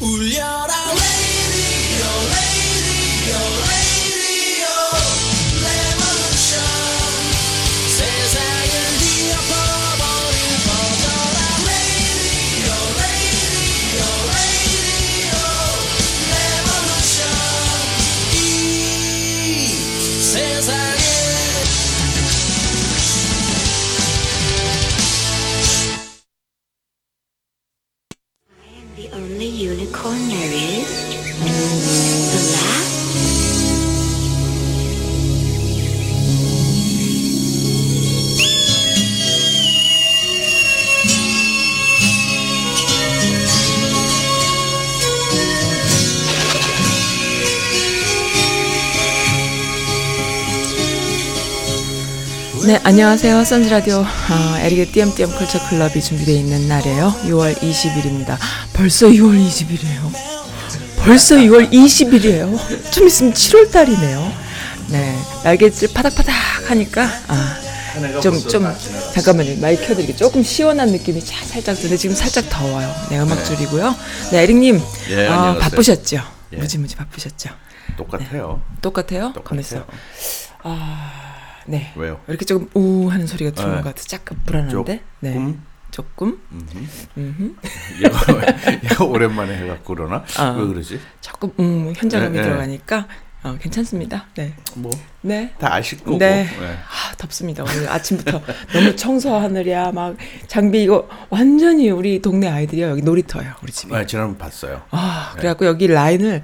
울려라 안녕하세요. 선즈라디오 어, 에릭의 띄엄띄엄 컬처 클럽이 준비되어 있는 날이에요. 6월 20일입니다. 벌써 6월 20일이에요. 벌써 6월 20일이에요. 좀 있으면 7월 달이네요. 네, 날개질 파닥파닥 하니까 아, 좀, 좀, 잠깐만요. 마이크 켜드리게 조금 시원한 느낌이 자- 살짝 드는데 지금 살짝 더워요. 네, 음악 줄이고요. 네, 에릭님. 예, 어, 안녕하세요. 바쁘셨죠? 예. 무지무지 바쁘셨죠? 똑같아요. 똑같아요? 똑같아요. 가만있어. 네. 왜요? 이렇게 조금 우 하는 소리가 들어오는 네. 것 같아. 약간 불안한데. 네. 조금? 조금. 얘가, 얘가 오랜만에 해갖고 그러나? 아. 왜 그러지? 조금 음 현장감이 네, 네. 들어가니까 어, 괜찮습니다. 네. 뭐, 네. 다 아실 거고. 네. 네. 아, 덥습니다. 오늘 아침부터 너무 청소 하늘이야. 막 장비 이거 완전히 우리 동네 아이들이요. 여기 놀이터예요. 우리 집이. 아, 지난번 봤어요. 아, 그래 갖고 여기 라인을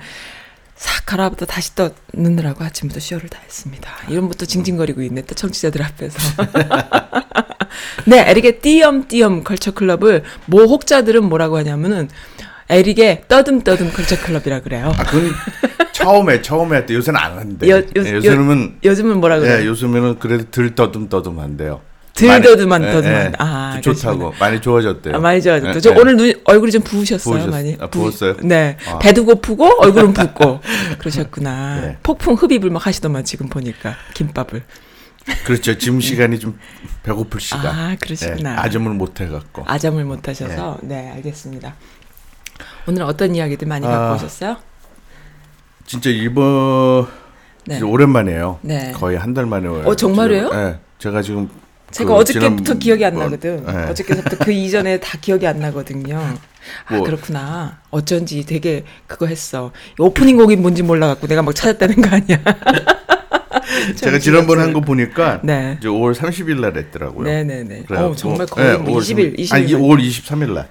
싹 갈아부터 다시 또 넣느라고 아침부터 쇼를 다 했습니다. 이름부터 징징거리고 있네, 또 청취자들 앞에서. 네, 에릭의 띄엄띄엄 컬처클럽을 모혹자들은 뭐라고 하냐면은 에릭의 떠듬떠듬 컬처클럽이라 그래요. 아, 그건 처음에, 처음에 할 때 요새는 안 한대. 요- 요- 예, 요즘은, 요 즘은 뭐라 예, 그래요? 요즘에는 그래도 들 떠듬 떠듬 한대요. 들 떠듬한 많이- 떠듬한. 예, 예. 아, 좋다고. 많이 좋아졌대요. 아, 많이 좋아졌죠. 예, 저 예. 오늘 눈, 얼굴이 좀 부으셨어요, 부으셨- 많이. 아, 부었어요? 네. 아. 배도 고프고, 얼굴은 붓고. 그러셨구나. 네. 폭풍 흡입을 막 하시더만, 지금 보니까. 김밥을. 그렇죠. 지금 시간이 좀 배고플 시간. 아, 그러시구나. 예, 아점을 못 해갖고. 아점을 못 하셔서 네 알겠습니다. 오늘 어떤 이야기들 많이 갖고 아, 오셨어요? 진짜 이번, 네. 진짜 오랜만이에요. 네. 거의 한 달 만에 와요. 어, 정말이에요? 예. 제가 지금 제가 그 어저께부터 지난- 기억이 안 뭐, 나거든. 예. 어저께부터 그 이전에 다 기억이 안 나거든요. 아 뭐. 그렇구나. 어쩐지 되게 그거 했어. 오프닝 곡이 뭔지 몰라갖고 내가 막 찾았다는 거 아니야? 제가 지난번에 한 거 보니까 네. 이제 5월 30일 날 했더라고요. 네네네. 어 정말 거의 예, 뭐 5월 20일 20일. 아니 5월 23일 날.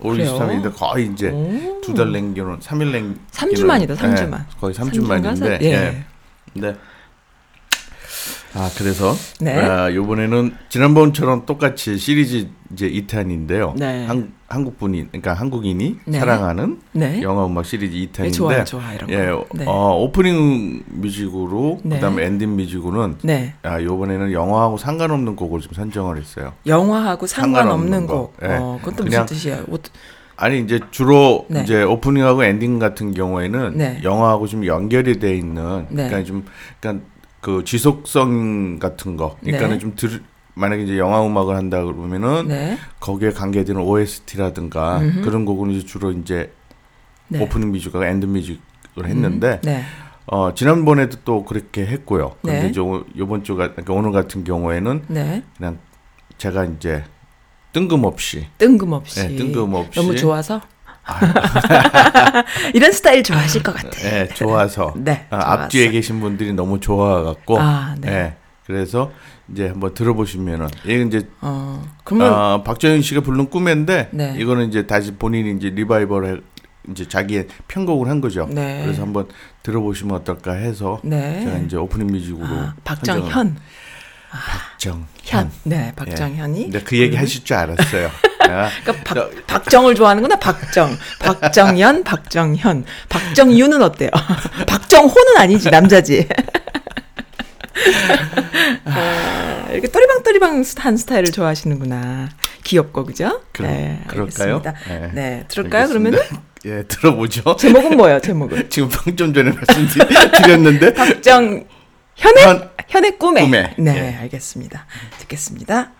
5월 그래요? 23일인데 거의 이제 오. 두달 남겨놓은 3일 남. 삼주 만이다, 삼주 만. 거의 3주 삼주 만인데. 가서- 예. 예. 네. 아 그래서 네. 아, 이번에는 지난번처럼 똑같이 시리즈 이제 2탄인데요. 네. 한, 한국 분이 그러니까 한국인이 네. 사랑하는 네. 영화 음악 시리즈 2탄인데 네, 좋아요, 좋아 이런 거. 예, 네. 어, opening music으로 네. 그다음에 ending music으로는 네. 아, 요번에는 영화하고 상관없는 곡을 좀 선정을 했어요. 영화하고 상관없는 상관없는 곡. 거. 예. 어, 그것도 무슨 뜻이야? 어, 아니 이제 주로 네. 이제 오프닝하고 엔딩 같은 경우에는 네. 영화하고 좀 연결이 돼 있는 네. 그러니까 좀 그러니까 그 지속성 같은 거. 그러니까는 네. 좀 들, 만약에 이제 영화 음악을 한다 그러면은 네. 거기에 관계되는 OST라든가 그런 곡은 이제 주로 이제 네. opening music하고 ending music을 했는데 네. 어 지난번에도 또 그렇게 했고요. 근데 네. 이제 오- 요번 주가 그러니까 오늘 같은 경우에는 네. 그냥 제가 이제 뜬금없이 뜬금없이. 네, 뜬금없이. 너무 좋아서. 이런 스타일 좋아하실 것 같아. 예, 좋아서 네, 아. 앞뒤에 계신 분들이 너무 좋아갖고 아, 네. 예, 그래서 이제 한번 들어보시면은 이게 이제 어, 그러면 아, 박정현 씨가 부른 꿈인데 네. 이거는 이제 다시 본인이 이제 리바이벌 이제 자기의 편곡을 한 거죠. 네. 그래서 한번 들어보시면 어떨까 해서 네. 제가 이제 오프닝 뮤직으로 아, 선정을- 박정현. 박정현. 현. 네, 예. 박정현이. 근데 그 얘기 하실 줄 알았어요. 아, 그러니까 박, 박정을 좋아하는구나. 박정. 박정현, 박정현. 박정유는 어때요? 박정호는 아니지, 남자지. 아, 이렇게 또리방또리방 한 스타일을 좋아하시는구나. 귀엽고, 그죠? 그럼, 네, 그럴까요? 네. 네, 들을까요. 그러면은? 예, 들어보죠. 제목은 뭐예요, 제목은? 지금 방금 전에 말씀드렸는데 박정, 현의, 현- 현의 꿈에. 꿈에. 네, 예. 알겠습니다. 듣겠습니다.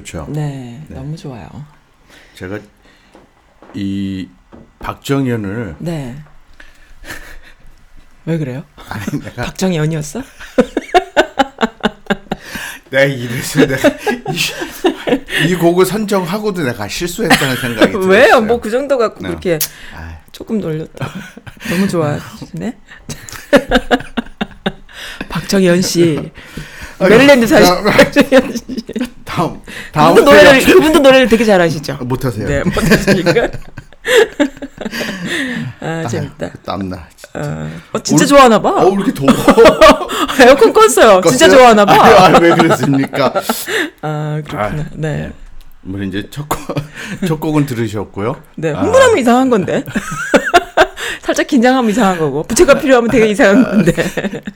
좋죠. 네, 네. 너무 좋아요. 제가 이 박정현을 네. 왜 그래요? 아니 내가 박정현이었어? 내가 이래서 내가 이, 이 곡을 선정하고도 내가 실수했다는 생각이 들었어요. 왜요? 뭐 그 정도 갖고 네. 그렇게 아, 조금 놀렸다. 너무 좋아하시네. 박정현 씨. 메릴랜드 사시. 다음 다음 그분도 노래를 그분도 노래를 되게 잘하시죠. 못하세요. 네, 못하시니까. 아 재밌다. 땀나. 어, 어, 진짜 좋아하나 봐. 어, 왜 이렇게 더워? 에어컨 껐어요. 진짜? 좋아하나 봐. 아, 왜 그랬습니까? 아 그렇구나. 아, 네. 우리 이제 첫, 곡, 첫 곡은 들으셨고요. 네, 아, 흥분하면 이상한 건데. 살짝 긴장하면 이상한 거고 부채가 필요하면 되게 이상한 건데.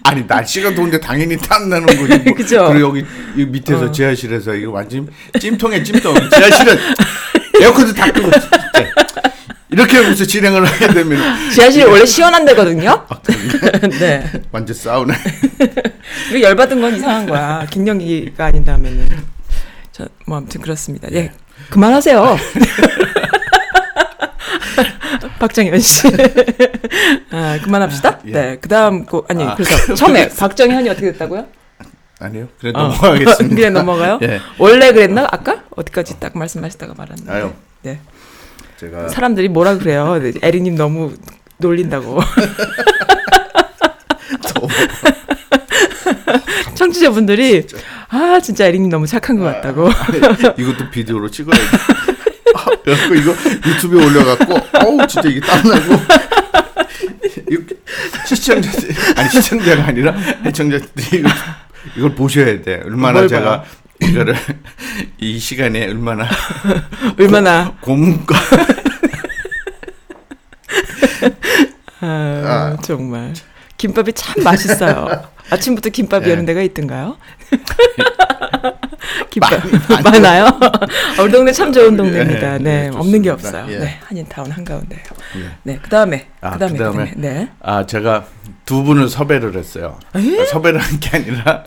아니 날씨가 더운데 당연히 땀 나는 거지. 뭐. 그죠? 그리고 여기 이 밑에서 어. 지하실에서 이거 완전 찜통에 찜통. 지하실은 에어컨도 다 끄고 진짜. 이렇게 하면서 진행을 하게 되면 지하실이 원래 시원한 데거든요. 아, 네. 완전 사우나. 이거 열받은 건 이상한 거야. 갱년기가 아닌다면은. 저, 뭐, 아무튼 그렇습니다. 예. 그만하세요. 박정현 씨. 아, 그만합시다. 예. 네. 그 다음, 곡 아니, 아, 그래서 처음에 박정현이 어떻게 됐다고요? 아니요. 그래 어. 넘어가겠습니다. 그냥 넘어가요? 예. 원래 그랬나? 아까? 어디까지 딱 말씀하시다가 말았는데. 아유. 네. 제가 사람들이 뭐라 그래요. 네, 에리 님 너무 놀린다고. 또 청취자분들이 아 진짜 에리님 너무 착한 것 같다고. 이것도 비디오로 찍어야지. 아, 그래갖고 이거 유튜브에 올려갖고 어우 진짜 이게 땀나고 시청자들 아니 시청자가 아니라 시청자들이 이걸, 이걸 보셔야 돼. 얼마나 뭘 제가 봐요? 이거를 이 시간에 얼마나 얼마나 고문과 아, 정말 김밥이 참 맛있어요. 아침부터 김밥 예. 여는 데가 있던가요? 김밥 많아요. 아, 우리 동네 참 좋은 동네입니다. 예, 네, 예, 없는 게. 없어요. 예. 네, 한인타운 한가운데요. 예. 네, 그 다음에 아, 그 다음에 그다음에 네, 아 제가 두 분을 섭외를 했어요. 에? 아, 섭외를 한 게 아니라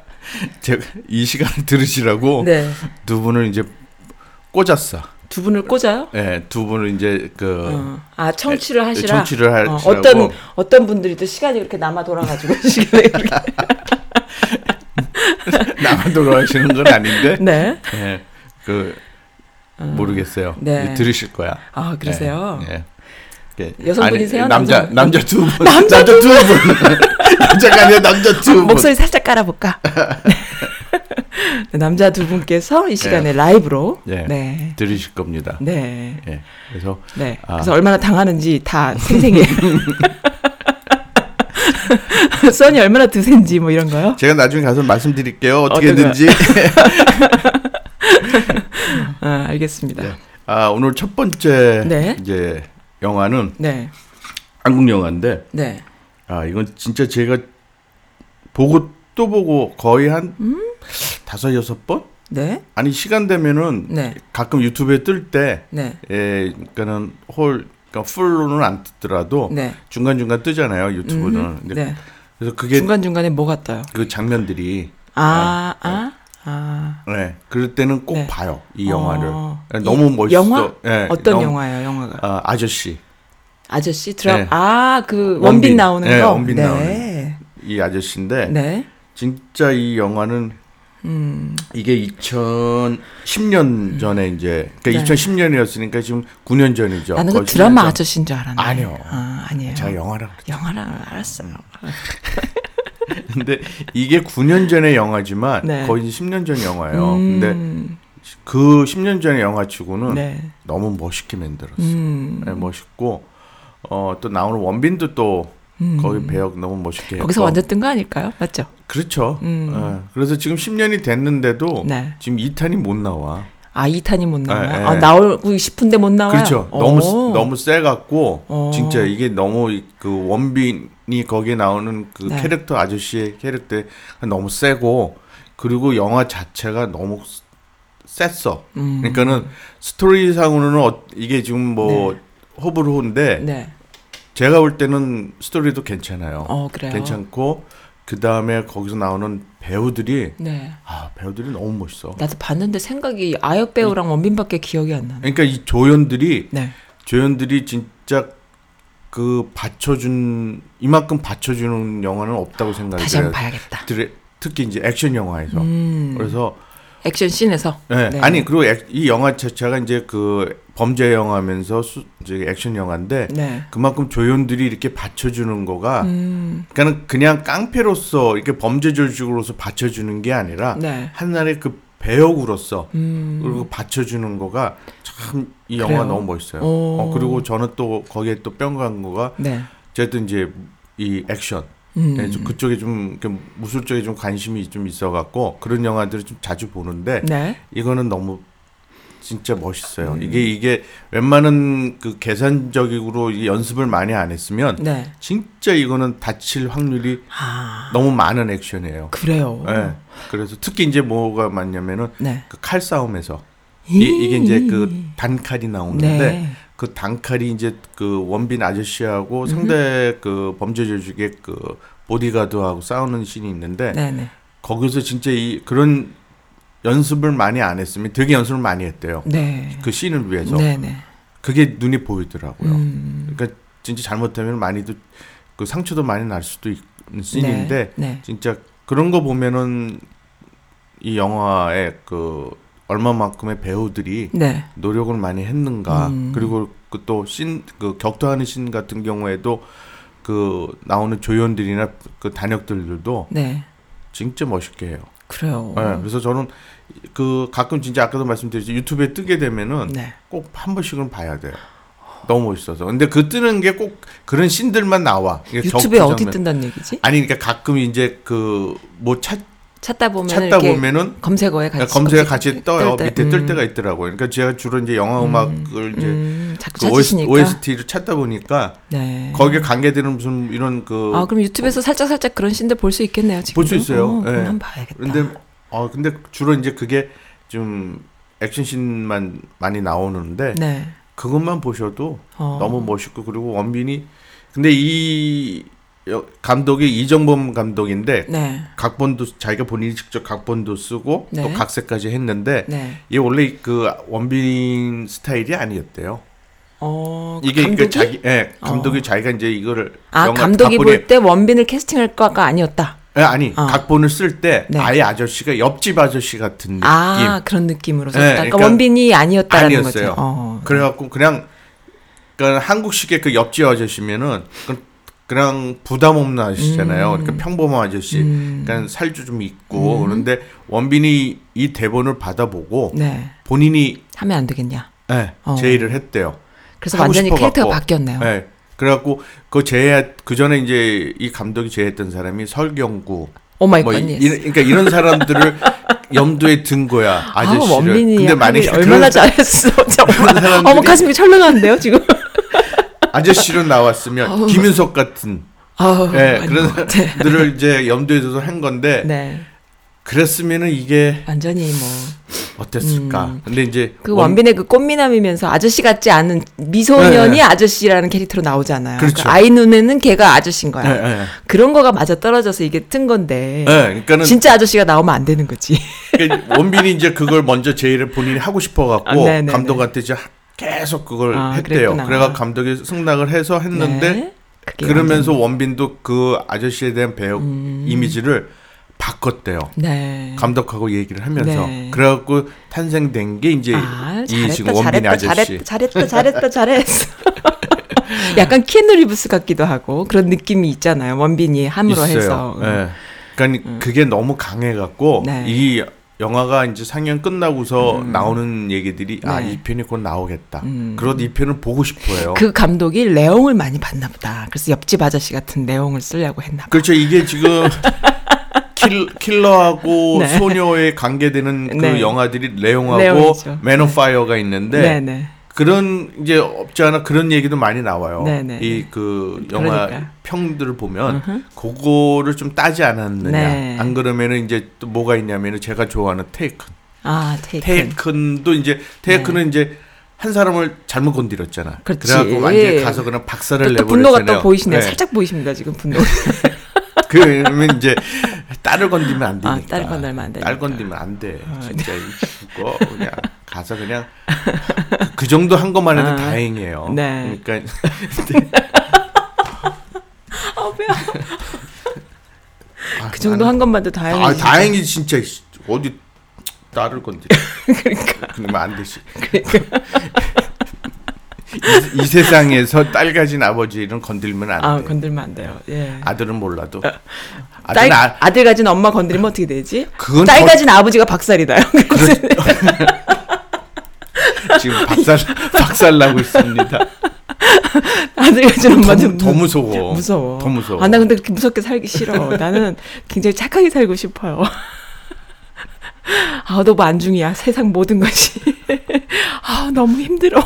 제가 이 시간을 들으시라고 네, 두 분을 이제 꽂았어. 두 분을 꽂아요. 예, 두 분을 이제 그 어. 아 청취를 하시라. 청취를 어, 하시라고. 어떤 어떤 분들이 또 시간이 그렇게 남아 돌아가지고 시간이 이렇게 나만 돌아가시는 건 아닌데. 네. 예, 그 모르겠어요. 네. 이제 들으실 거야. 아 그러세요. 예. 예. 여성분이세요? 아니, 남자 남자 두 분. 남자 두 분. 남자가 아니라 남자 두 분. 목소리 살짝 깔아볼까? 네, 남자 두 분께서 이 시간에 라이브로 예. 네. 들으실 겁니다. 네. 예. 그래서 네. 아. 그래서 얼마나 당하는지 다 생생해. 써니 얼마나 드센지 뭐 이런 거요? 제가 나중에 가서 말씀드릴게요. 어떻게든지. 아, 알겠습니다. 네. 아, 오늘 첫 번째 네. 이제 영화는 네. 한국 영화인데 네. 아, 이건 진짜 제가 보고 또 보고 거의 한 다섯 여섯 번? 네. 아니 시간 되면은 네. 가끔 유튜브에 뜰 때, 네. 예, 그러니까는 홀, 그러니까 풀로는 안 뜨더라도 네. 중간 중간 뜨잖아요 유튜브는. 음, 근데 네. 그래서 그게 중간 중간에 뭐가 떠요? 그 장면들이, 아, 아, 아. 네, 그럴 때는 꼭 네. 봐요 이 영화를. 어, 너무 이 멋있어. 영화? 예, 어떤 너무- 영화예요, 영화가? 아, 아저씨. 아저씨 드라 네. 아, 그 원빈, 원빈. 나오는 네, 거. 원빈 네. 나오는. 이 아저씨인데 네. 진짜 이 영화는 음. 이게 2010년 전에 이제 그러니까 네. 2010년이었으니까 지금 9년 전이죠. 나는 그 드라마 10년 전. 아저씨인 줄 알았네. 아니요. 아, 아니에요. 제가 영화라 그랬죠. 영화랑 알았어요. 근데 이게 9년 전의 영화지만 네. 거의 10년 전 영화예요. 음, 근데 그 10년 전의 영화치고는 네. 너무 멋있게 만들었어. 음. 네, 멋있고 어, 또 나오는 원빈도 또 음. 거기 배역 너무 멋있게 거기서 했고. 완전 뜬 거 아닐까요? 맞죠? 그렇죠. 음. 어, 그래서 지금 10년이 됐는데도 네. 지금 2탄이 못 나와. 아, 2탄이 못 나와요? 네, 네. 아, 나오고 싶은데 못 나와요? 그렇죠. 오. 너무 너무 세 갖고 어. 진짜 이게 너무 이- 그 원빈이 거기에 나오는 그 네. 캐릭터 아저씨의 캐릭터 너무 세고 그리고 영화 자체가 너무 셌어. 음. 그러니까는 스토리상으로는 어, 이게 지금 뭐 호불호인데 네. 제가 볼 때는 스토리도 괜찮아요. 어, 그래요? 괜찮고 그 다음에 거기서 나오는 배우들이 네. 아 배우들이 너무 멋있어. 나도 봤는데 생각이 아역 배우랑 원빈밖에 기억이 안 나네. 그러니까 이 조연들이 네. 조연들이 진짜 그 받쳐준 이만큼 받쳐주는 영화는 없다고 생각이 다시 한번. 봐야겠다. 드레- 특히 이제 액션 영화에서 음. 그래서 액션 씬에서. 네. 네. 아니 그리고 액- 이 영화 자체가 이제 그 범죄 영화면서 수, 이제 액션 영화인데 네. 그만큼 조연들이 이렇게 받쳐주는 거가 음. 그러니까 그냥 깡패로서 이렇게 범죄 조직으로서 받쳐주는 게 아니라 네. 한나라의 그 배역으로서 음. 그리고 받쳐주는 거가 참이 그래요? 영화 너무 멋있어요. 오. 어, 그리고 저는 또 거기에 또 뿅간 거가 네. 어쨌든 이제 이 액션 음. 네, 좀 그쪽에 좀 무술 쪽에 좀 관심이 좀 있어갖고 그런 영화들을 좀 자주 보는데 네. 이거는 너무 진짜 멋있어요. 음. 이게 이게 웬만한 그 계산적으로 이 연습을 많이 안 했으면 네. 진짜 이거는 다칠 확률이 아. 너무 많은 액션이에요. 그래요. 네. 그래서 특히 이제 뭐가 많냐면은 네. 그 칼 싸움에서 이, 이게 이제 그 단칼이 나오는데 네. 그 단칼이 이제 그 원빈 아저씨하고 상대 그 범죄 조직의 그 보디가드하고 싸우는 씬이 있는데 네, 네. 거기서 진짜 이 그런 연습을 많이 안 했으면 되게 연습을 많이 했대요. 네. 그 씬을 위해서 네, 네. 그게 눈이 보이더라고요. 음. 그러니까 진짜 잘못하면 많이도 그 상처도 많이 날 수도 있는 씬인데 네. 네. 진짜 그런 거 보면은 이 영화의 그 얼마만큼의 배우들이 네. 노력을 많이 했는가 음. 그리고 그 또씬그 격투하는 씬 같은 경우에도 그 나오는 조연들이나 그 단역들도 네. 진짜 멋있게 해요. 그래요. 네, 그래서 저는 그 가끔 진짜 아까도 말씀드렸지 유튜브에 뜨게 되면은 네. 꼭한 번씩은 봐야 돼요. 너무 멋있어서. 근데 그 뜨는 게 꼭 그런 씬들만 나와. 유튜브에 어디. 뜬다는 얘기지? 아니 그러니까 가끔 이제 그 뭐 찾, 찾다 보면 찾다 보면은 검색어에 같이 검색어 검색- 같이 떠요. 뜰 때. 밑에 뜰 음. 때가 있더라고요. 그러니까 제가 주로 이제 영화 음악을 이제 음, 자꾸 그 찾으시니까. OST를 찾다 보니까 네. 거기에 관계되는 무슨 이런 그 아 그럼 유튜브에서 살짝 살짝 그런 신들 볼 수 있겠네요. 지금 볼 수 있어요. 어, 예. 한번 봐야겠다. 근데 어 근데 주로 이제 그게 좀 액션씬만 많이 나오는데 네. 그것만 보셔도 어. 너무 멋있고 그리고 원빈이 근데 이 여- 감독이 이정범 감독인데 네. 각본도 자기가 본인이 직접 각본도 쓰고 네. 또 각색까지 했는데 네. 이게 원래 그 원빈 스타일이 아니었대요. 어 이게 감독이 그 자기 예, 감독이 어. 자기가 이제 이거를 아 감독이 볼 때 원빈을 캐스팅할 거가 아니었다. 예, 아니 어. 각본을 쓸 때 네. 아예 아저씨가 옆집 아저씨 같은 느낌. 아 그런 느낌으로 썼다. 네, 그러니까, 그러니까 원빈이 아니었다라는 아니었어요. 거죠. 어. 그래갖고 그냥 그러니까 한국식의 그 옆집 아저씨면은 그- 그냥 부담 없는 아저씨잖아요. 음. 그러니까 평범한 아저씨. 음. 그러니까 살도 좀 있고 그런데 원빈이 이 대본을 받아보고 네. 본인이 하면 안 되겠냐. 예, 어. 제의를 했대요. 그래서 완전히. 캐릭터가 바뀌었네요. 예. 그래갖고 그 제의 그 전에 이제 이 감독이 제의했던 사람이 설경구 oh my 뭐 God. 이, 이- 그러니까 이런 사람들을 염두에 든 거야 아, 아저씨를. 원빈이 근데 만약에 얼마나 그런 잘했어. 어머 가슴이 철렁한데요 지금. 아저씨로 나왔으면 아우. 김윤석 같은 아우, 예, 그런 것 같아. 사람들을 이제 염두에 둬서 한 건데 네. 그랬으면은 이게 완전히 뭐. 어땠을까? 음. 근데 이제 그 원- 원빈의 그 꽃미남이면서 아저씨 같지 않은 미소년이 아저씨라는 캐릭터로 나오잖아요. 네, 그렇죠. 그 아이 눈에는 걔가 아저씨인 거야. 예, 예. 그런 거가 맞아 떨어져서 이게 튼 건데. 예, 그러니까는 진짜 아저씨가 나오면 안 되는 거지. 그러니까 원빈이 이제 그걸 먼저 제의를 본인이 하고 싶어 갖고 아. 감독한테 이제 하- 계속 그걸 아, 했대요. 그랬구나. 그래가 감독이 승낙을 해서 했는데 네. 그러면서 원빈도 그 아저씨에 대한 배역 음. 이미지를 바꿨대요. 완전- 네. 감독하고 얘기를 하면서 네. 그래갖고 탄생된 게 이제 아, 이 잘했다, 지금 원빈 잘했다, 아저씨. 잘했다, 잘했다, 잘했다, 잘했어. 약간 키누 리브스 같기도 하고 그런 느낌이 있잖아요. 원빈이 함으로 있어요. 해서. 예. 그러니까 그게 너무 강해갖고 네. 이 영화가 이제 상영 끝나고서 나오는 얘기들이 아 네. 이 편이 곧 나오겠다. 음. 그러다 이 편을 보고 싶어요. 그 감독이 내용을 많이 봤나 보다. 그래서 옆집 아저씨 같은 내용을 쓰려고 했나 봐. 그렇죠. 이게 지금 킬, 킬러하고 네. 소녀에 관계되는 그 네. 영화들이 내용하고 내용이죠. Man on Fire가 있는데 네, 네. 그런 이제 없지 않아 그런 얘기도 많이 나와요. 네, 네, 이그 영화 그러니까. 평들을 보면 그거를 좀 따지 않았느냐. 네. 안 그러면은 이제 또 뭐가 있냐면은 제가 좋아하는 테이큰. 아, 테이큰. 테이큰도 이제 테이큰은 이제 한 사람을 잘못 건드렸잖아. 네. 그렇지. 그래갖고 완전히 예. 가서 그냥 박살을 또, 또 내버렸잖아요. 분노가 또 보이시네요. 네. 살짝 보이십니다, 지금 분노. 그러면 이제 딸을 건드면 안 되니까. 아, 딸 건들면 안 되니까. 딸 건드면 안 돼. 아, 진짜 죽어 그냥 가서 그냥 그, 그 정도 한 것만 해도 아, 다행이에요. 네. 그러니까 네. 아, 아, 그 정도 한 것만도 다행이. 아, 다행이 진짜 어디 따를 건데. 그러니까. 그러면 안 되지. 그러니까. 이, 이, 세상에서 딸 가진 아버지는 건들면 안 돼. 아, 건들면 안 돼요. 예. 아들은 몰라도. 어. 아들 딸, 아, 들 가진 엄마 건드리면 어떻게 되지? 딸 더, 가진 아버지가 박살이 나요. 그렇, 지금 박살 박살 나고 있습니다. 아들 가진 엄마는 더, 더 무서워. 무서워. 더 무서워. 아, 나 근데 그렇게 무섭게 살기 싫어. 나는 굉장히 착하게 살고 싶어요. 아, 너무 안중이야. 세상 모든 것이. 아, 너무 힘들어.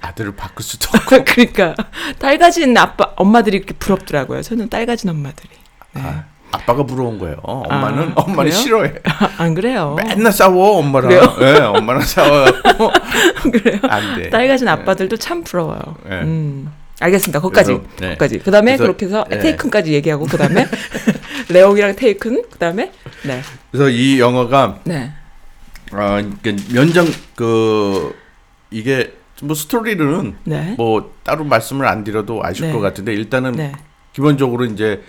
아들을 바꿀 수도 없고. 그러니까 딸 가진 아빠 엄마들이 이렇게 부럽더라고요. 저는 딸 가진 엄마들이. 네. 아, 아빠가 부러운 거예요. 엄마는 아, 엄마는 그래요? 싫어해. 안 그래요? 맨날 싸워 엄마랑. 예, 엄마랑 싸워갖고 그래요? 안 돼. 딸 가진 아빠들도 참 부러워요. 네. 음. 알겠습니다. 거기까지. 그래서, 네. 거기까지. 그다음에 그래서, 그렇게 해서 네. 테이큰까지 얘기하고 그다음에 레옹이랑 테이큰 그다음에 네. 그래서 이 영화가 네. 어, 그러니까 면장 그 이게 뭐 스토리는 네. 뭐 따로 말씀을 안 드려도 아실 네. 것 같은데 일단은 네. 기본적으로 이제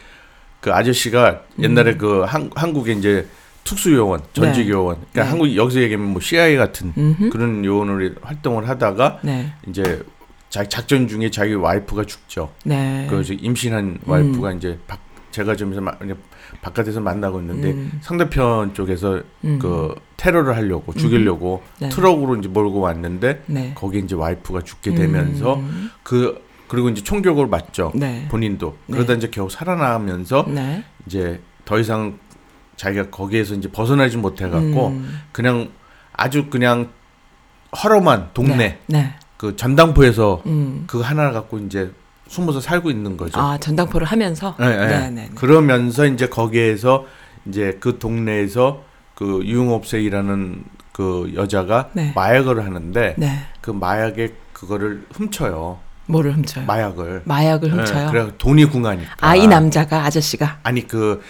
그 아저씨가 음. 옛날에 그 한, 한국의 이제 특수 요원, 전직 네. 요원, 그러니까 네. 한국 여기서 얘기하면 뭐 CIA 같은 음흠. 그런 요원으로 활동을 하다가 네. 이제 자, 작전 중에 자기 와이프가 죽죠. 네. 그 이제 임신한 와이프가 이제 박, 제가 그냥 바깥에서 만나고 있는데 음. 상대편 쪽에서 음. 그 테러를 하려고 죽이려고 네. 트럭으로 이제 몰고 왔는데 네. 거기 이제 와이프가 죽게 되면서 음. 그 그리고 이제 총격을 맞죠. 네. 본인도 네. 그러다 이제 겨우 살아나면서 네. 이제 더 이상 자기가 거기에서 이제 벗어나지 못해 갖고 음. 그냥 아주 그냥 허름한 동네 네. 네. 그 전당포에서 음. 그 하나 갖고 이제 숨어서 살고 있는 거죠. 아, 전당포를 하면서 네, 네. 네, 네. 그러면서 이제 거기에서 이제 그 동네에서 그 유흥업소에 일하는 그 여자가 네. 마약을 하는데 네. 그 마약에 그거를 훔쳐요. 뭐를 훔쳐요? 마약을. 마약을 훔쳐요. 네, 그래 돈이 궁하니까. 아, 이 남자가 아저씨가 아니 그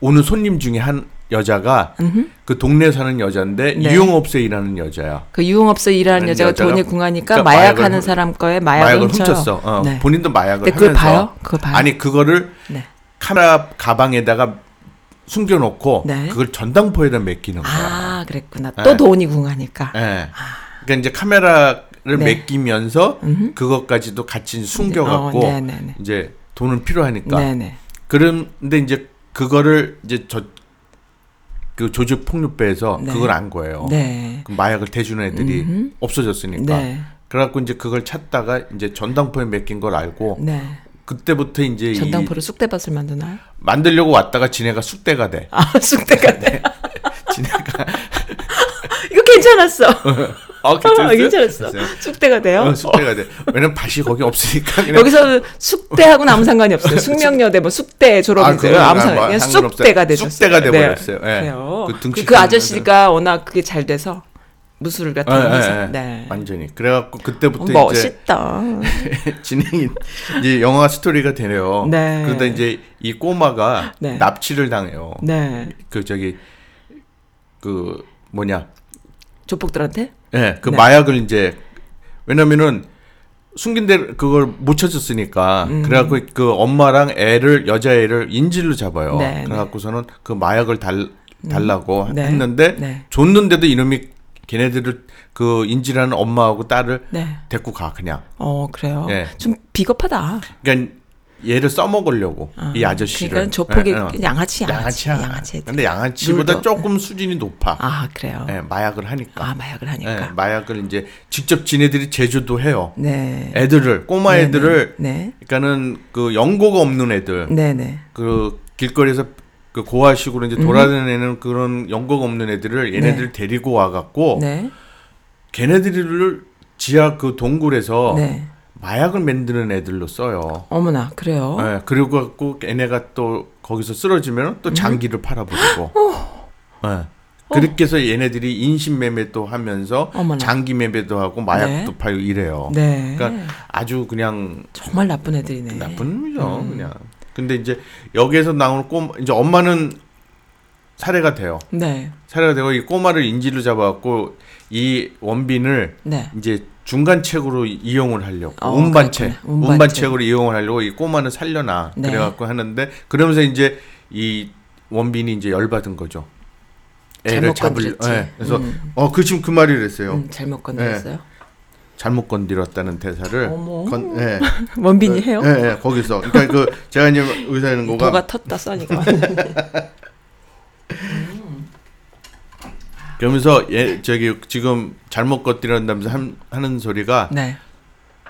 오는 손님 중에 한 여자가 음흠. 그 동네 사는 여자인데 네. 유흥업소에 일하는 여자야. 그 유흥업소 일하는 하는 여자가, 여자가 돈이 궁하니까 그러니까 마약하는 마약을- 사람 거에 마약을, 마약을. 훔쳤어. 어, 네. 본인도 마약을 근데 그걸 봐요? 그걸 봐요? 아니 그거를 네. 카메라 가방에다가 숨겨놓고 네. 그걸 전당포에다 맡기는 거야. 아, 그랬구나. 네. 또 돈이 궁하니까. 예. 그러니까 이제 카메라 를 네. 맡기면서 음흠. 그것까지도 같이 숨겨갖고 어, 네네네. 이제 돈은 필요하니까. 네네. 그런데 이제 그거를 이제 저 그 조직 폭력배에서 네. 그걸 안 거예요. 네. 그 마약을 대주는 애들이 음흠. 없어졌으니까. 네. 그래갖고 이제 그걸 찾다가 이제 전당포에 맡긴 걸 알고 네. 그때부터 이제 이 전당포로 쑥대밭을 만드나요? 만들려고 왔다가 지네가 쑥대가 돼. 아, 쑥대가 돼. 지네가 이거 괜찮았어. 어, 아, 괜찮았어. 됐어요. 쑥대가 돼요? 어, 쑥대가 돼. 왜냐면 밭이 거기 없으니까 그냥 여기서 숙대하고는 아무 상관이 없어요. 숙명여대 뭐 숙대 졸업이세요. 그건 아무 아, 상관 뭐 그냥 상관없어요. 쑥대가 되셨어요. 쑥대가 돼버렸어요. 예. 그래요. 그 그, 등치 그큰 아저씨가 워낙 그게 잘 돼서 무술을 같은 예, 거 해서. 예, 예. 네. 완전히. 그래갖고 그때부터 어, 이제 멋있다. 진행이 이제 영화 스토리가 되네요. 네. 그러다 이제 이 꼬마가 네. 납치를 당해요. 네. 그 저기 그 뭐냐? 조폭들한테? 예, 그 네. 마약을 이제 왜냐면은 숨긴 데 그걸 못 찾았으니까 음. 그래갖고 그 엄마랑 애를 여자애를 인질로 잡아요. 네, 그래갖고서는 그 마약을 달 달라고 네. 했는데 네. 줬는데도 이놈이 걔네들을 그 인질하는 엄마하고 딸을 네. 데리고 가 그냥. 어, 그래요. 예. 좀 비겁하다. 그러니까 얘를 써먹으려고 아, 이 아저씨를. 그러니까 조폭이 예, 예. 양아치, 양아치. 양아치야. 양아치. 근데 양아치보다 룰도. 조금 수준이 높아. 아, 그래요. 예, 마약을 하니까. 아, 마약을 예, 하니까. 마약을 이제 직접 지네들이 제조도 해요. 네. 애들을 꼬마 네, 애들을 네. 그러니까는 그 연고가 없는 애들 네, 네. 그 길거리에서 그 고아식으로 이제 돌아다니는 그런 연고가 없는 애들을 얘네들 데리고 와갖고 네. 걔네들을 지하 그 동굴에서 네. 마약을 만드는 애들로 써요. 어머나, 그래요. 예, 그리고 갖고 얘네가 또 거기서 쓰러지면 음. 또 장기를 팔아버리고. 어. 예. 그렇게 해서 얘네들이 인신매매도 하면서 어머나. 장기 매매도 하고 마약도 네. 팔고 이래요. 네. 그러니까 아주 그냥 정말 나쁜 애들이네. 나쁜 놈이죠, 음. 그냥. 근데 이제 여기에서 나오는 꼬마, 이제 엄마는 살해가 돼요. 네. 살해가 되고 이 꼬마를 인질로 잡아갖고 이 원빈을 네. 이제 중간책으로 이- 이용을 하려고 어, 운반책. 운반책. 운반책으로 이용을 하려고 이 꼬마는 살려놔 네. 그래갖고 하는데 그러면서 이제 이 원빈이 이제 열받은 거죠. 애를 잘못 잡을 건드렸지. 예, 그래서 음. 어 그 지금 그 말을 했어요. 음, 잘못 건드렸어요. 잘못 건드렸다는 대사를 어머. 건, 예, 원빈이 해요? 예, 예, 거기서 그러니까 그 제가 이제 의사하는 거가 뭐가 텄다 써니가. 그러면서 예, 저기 지금 잘못 건드렸다면서 한, 하는 소리가 네,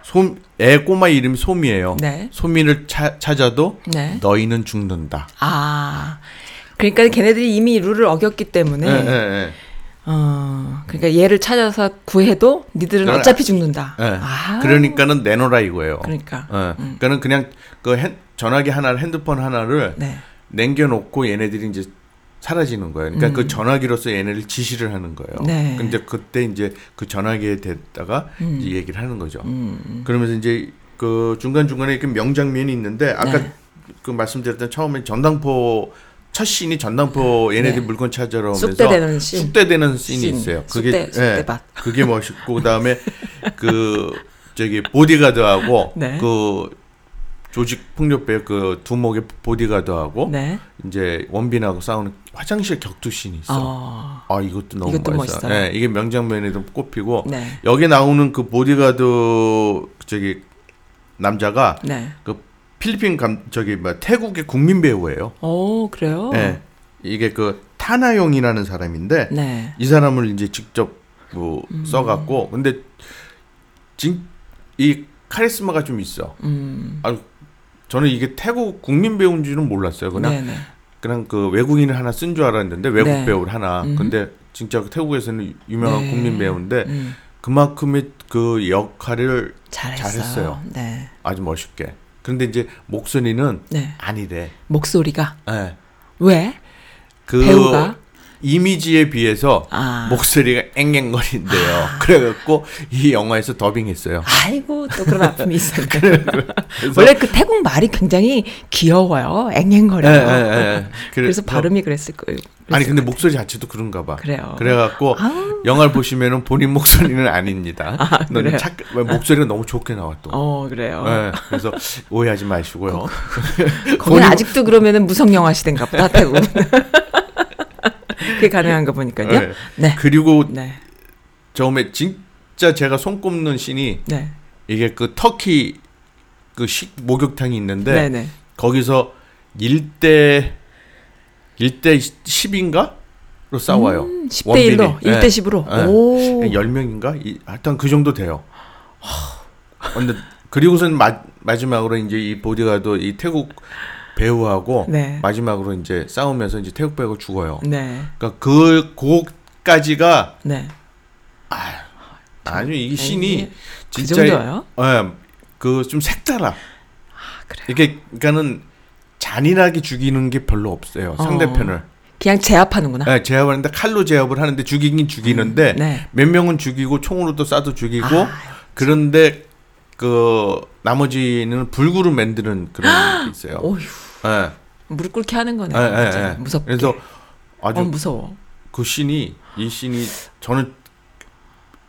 솜, 애 꼬마 이름이 솜이에요. 네, 솜이를 차, 찾아도 네. 너희는 죽는다. 아, 그러니까 걔네들이 이미 룰을 어겼기 때문에, 예. 어, 그러니까 얘를 찾아서 구해도 니들은 그건 어차피 죽는다. 예. 아, 그러니까는 내놓으라 이거예요. 그러니까. 예. 그러니까는 그냥 그 핸, 전화기 하나를 핸드폰 하나를 네, 남겨놓고 얘네들이 이제 사라지는 거예요. 그러니까 음. 그 전화기로서 얘네를 지시를 하는 거예요. 네. 근데 그때 이제 그 전화기에 대다가 음. 이제 얘기를 하는 거죠. 음, 그러면서 이제 그 중간 중간에 이렇게 명장면이 있는데 아까 네. 그 말씀드렸던 처음에 전당포 첫 씬이 전당포 얘네들 네. 물건 찾으러 오면서 쑥대되는 씬. 쑥대되는 씬이 씬. 있어요. 그게. 예, 그게 멋있고 그다음에 그 저기 보디가드하고 네. 그 조직 폭력배 그 두목의 보디가드하고 네, 이제 원빈하고 싸우는 화장실 격투 씬이 있어. 어, 아 이것도 너무 이것도 멋있어. 멋있어요. 예, 이게 명장면에도 꼽히고 네, 여기 나오는 그 보디가드 저기 남자가 네. 그 필리핀 감 저기 뭐 태국의 국민 배우예요. 오, 그래요? 예. 이게 그 타나용이라는 사람인데 네, 이 사람을 이제 직접 뭐 음. 써갖고 근데 진, 이 카리스마가 좀 있어. 음, 아 저는 이게 태국 국민 배우인 줄은 몰랐어요. 그냥 네, 네. 그냥 그 외국인을 하나 쓴 줄 알았는데 외국 네. 배우를 하나. 음. 근데 진짜 태국에서는 유명한 네. 국민 배우인데 음, 그만큼의 그 역할을 잘했어요. 잘했어요. 네, 아주 멋있게. 그런데 이제 목소리는 네. 아니래. 목소리가 예. 왜? 그 배우가? 이미지에 비해서 아. 목소리가 앵앵거린대요. 그래갖고 이 영화에서 더빙했어요. 아이고 또 그런 아픔이 있었네. 원래 그 태국 말이 굉장히 귀여워요. 앵앵거려요. 예, 예, 예. 그래- 그래서 발음이 그랬을 거예요. 아니 근데 것 목소리 자체도 그런가 봐. 그래요. 그래갖고 아우. 영화를 보시면은 본인 목소리는 아닙니다. 아, 그래요? 착, 목소리가 너무 좋게 또. 어 그래요. 예, 그래서 오해하지 마시고요. 거기 아직도 그러면은 무성 영화 시대인가 보다 태국. 그게 가능한 거 보니까요. 예. 네. 그리고 네. 처음에 진짜 제가 손 꼽는 씬이 네. 이게 그 터키 그 식 목욕탕이 있는데 네. 네. 거기서 1대 1대 10인가 로 싸워요. 음, 10대 1로, 1대 10으로. 네. 오. 10명인가? 이, 하여튼 그 정도 돼요. 근데 그리고선 마, 마지막으로 이제 이 보디가드 이 태국 배우하고 네. 마지막으로 이제 싸우면서 이제 태국 배우가 죽어요. 네. 그러니까 그 그까지가 네. 아주 이 신이 그 진짜 정도요? 예, 그좀 색달라. 아, 그래요. 이게 그러니까는 잔인하게 죽이는 게 별로 없어요. 상대편을. 그냥 제압하는구나. 예, 제압하는데 칼로 제압을 하는데 죽이긴 죽이는데 네. 몇 명은 죽이고 총으로도 쏴도 죽이고 아, 그런데 그 나머지는 불구로 만드는 그런 게 있어요. 어휴. 예. 무릎 꿇게 하는 거네. 예, 예, 진짜 예. 무섭게. 그래서 아주 어, 무서워. 그 씬이 이 씬이 저는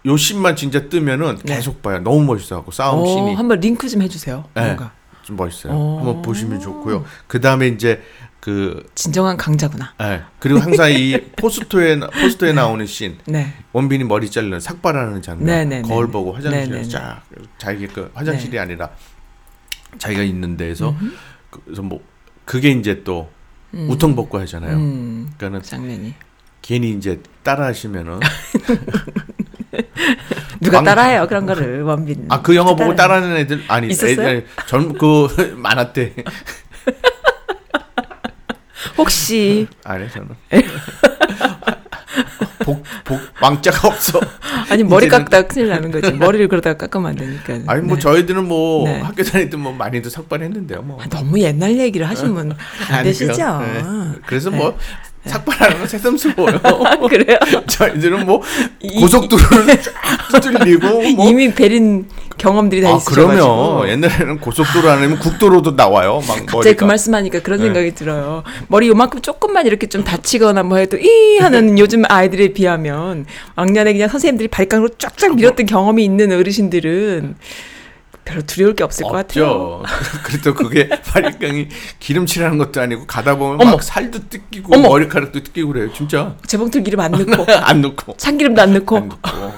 요 씬만 진짜 뜨면은 네. 계속 봐요. 너무 멋있어갖고 싸움 어, 씬이 한번 링크 좀 해주세요. 네. 뭔가 좀 멋있어요. 어. 한번 보시면 좋고요. 그 다음에 이제 그 진정한 강자구나. 예. 그리고 항상 이 포스터에 포스터에 나오는 씬 네. 원빈이 머리 자르는 삭발하는 장면 네, 네, 거울 네. 보고 네, 네, 화장실에 네. 쫙 자기 그 화장실이 아니라 자기가 있는 데에서 그래서 뭐 그게 이제 또 음. 우통 벗고 하잖아요. 음, 그러니까는 장면이 괜히 이제 따라 하시면은 누가 왕- 따라해요 그런 거를 원빈. 아 그 영화 보고. 따라하는 애들 아니 있었어요? 젊그 만화 때 혹시 아니 저는 복, 복 왕자가 없어. 아니 머리 이제는- 깎다 큰일 나는 거지. 머리를 그러다가 깎으면 안 되니까. 아니 뭐 네. 저희들은 뭐 네. 학교 다닐 때 뭐 많이도 삭발했는데요. 뭐 아, 너무 옛날 얘기를 하시면 안. 되시죠. 네. 그래서 네. 뭐 삭발하는 건 새삼스러워요. 그래요? 저희들은 뭐 이- 고속도로를 쫙 뚫리고 뭐 이미 베린 경험들이 다 아, 있으셔가지고. 그러면 옛날에는 고속도로 아니면 국도로도 나와요. 막 갑자기 머리가. 그 말씀하니까 그런 네. 생각이 들어요. 머리 요만큼 조금만 이렇게 좀 다치거나 뭐 해도 이 하는 요즘 아이들에 비하면 왕년에 그냥 선생님들이 발깡으로 쫙쫙 밀었던 경험이 있는 어르신들은 별로 두려울 게 없을 것 같아요. 없죠. 그래도 그게 발깡이 기름칠하는 것도 아니고 가다 보면 어머. 막 살도 뜯기고 어머. 머리카락도 뜯기고 그래요. 진짜 재봉틀 기름 안 넣고 안 넣고 참기름도 안 넣고 안 넣고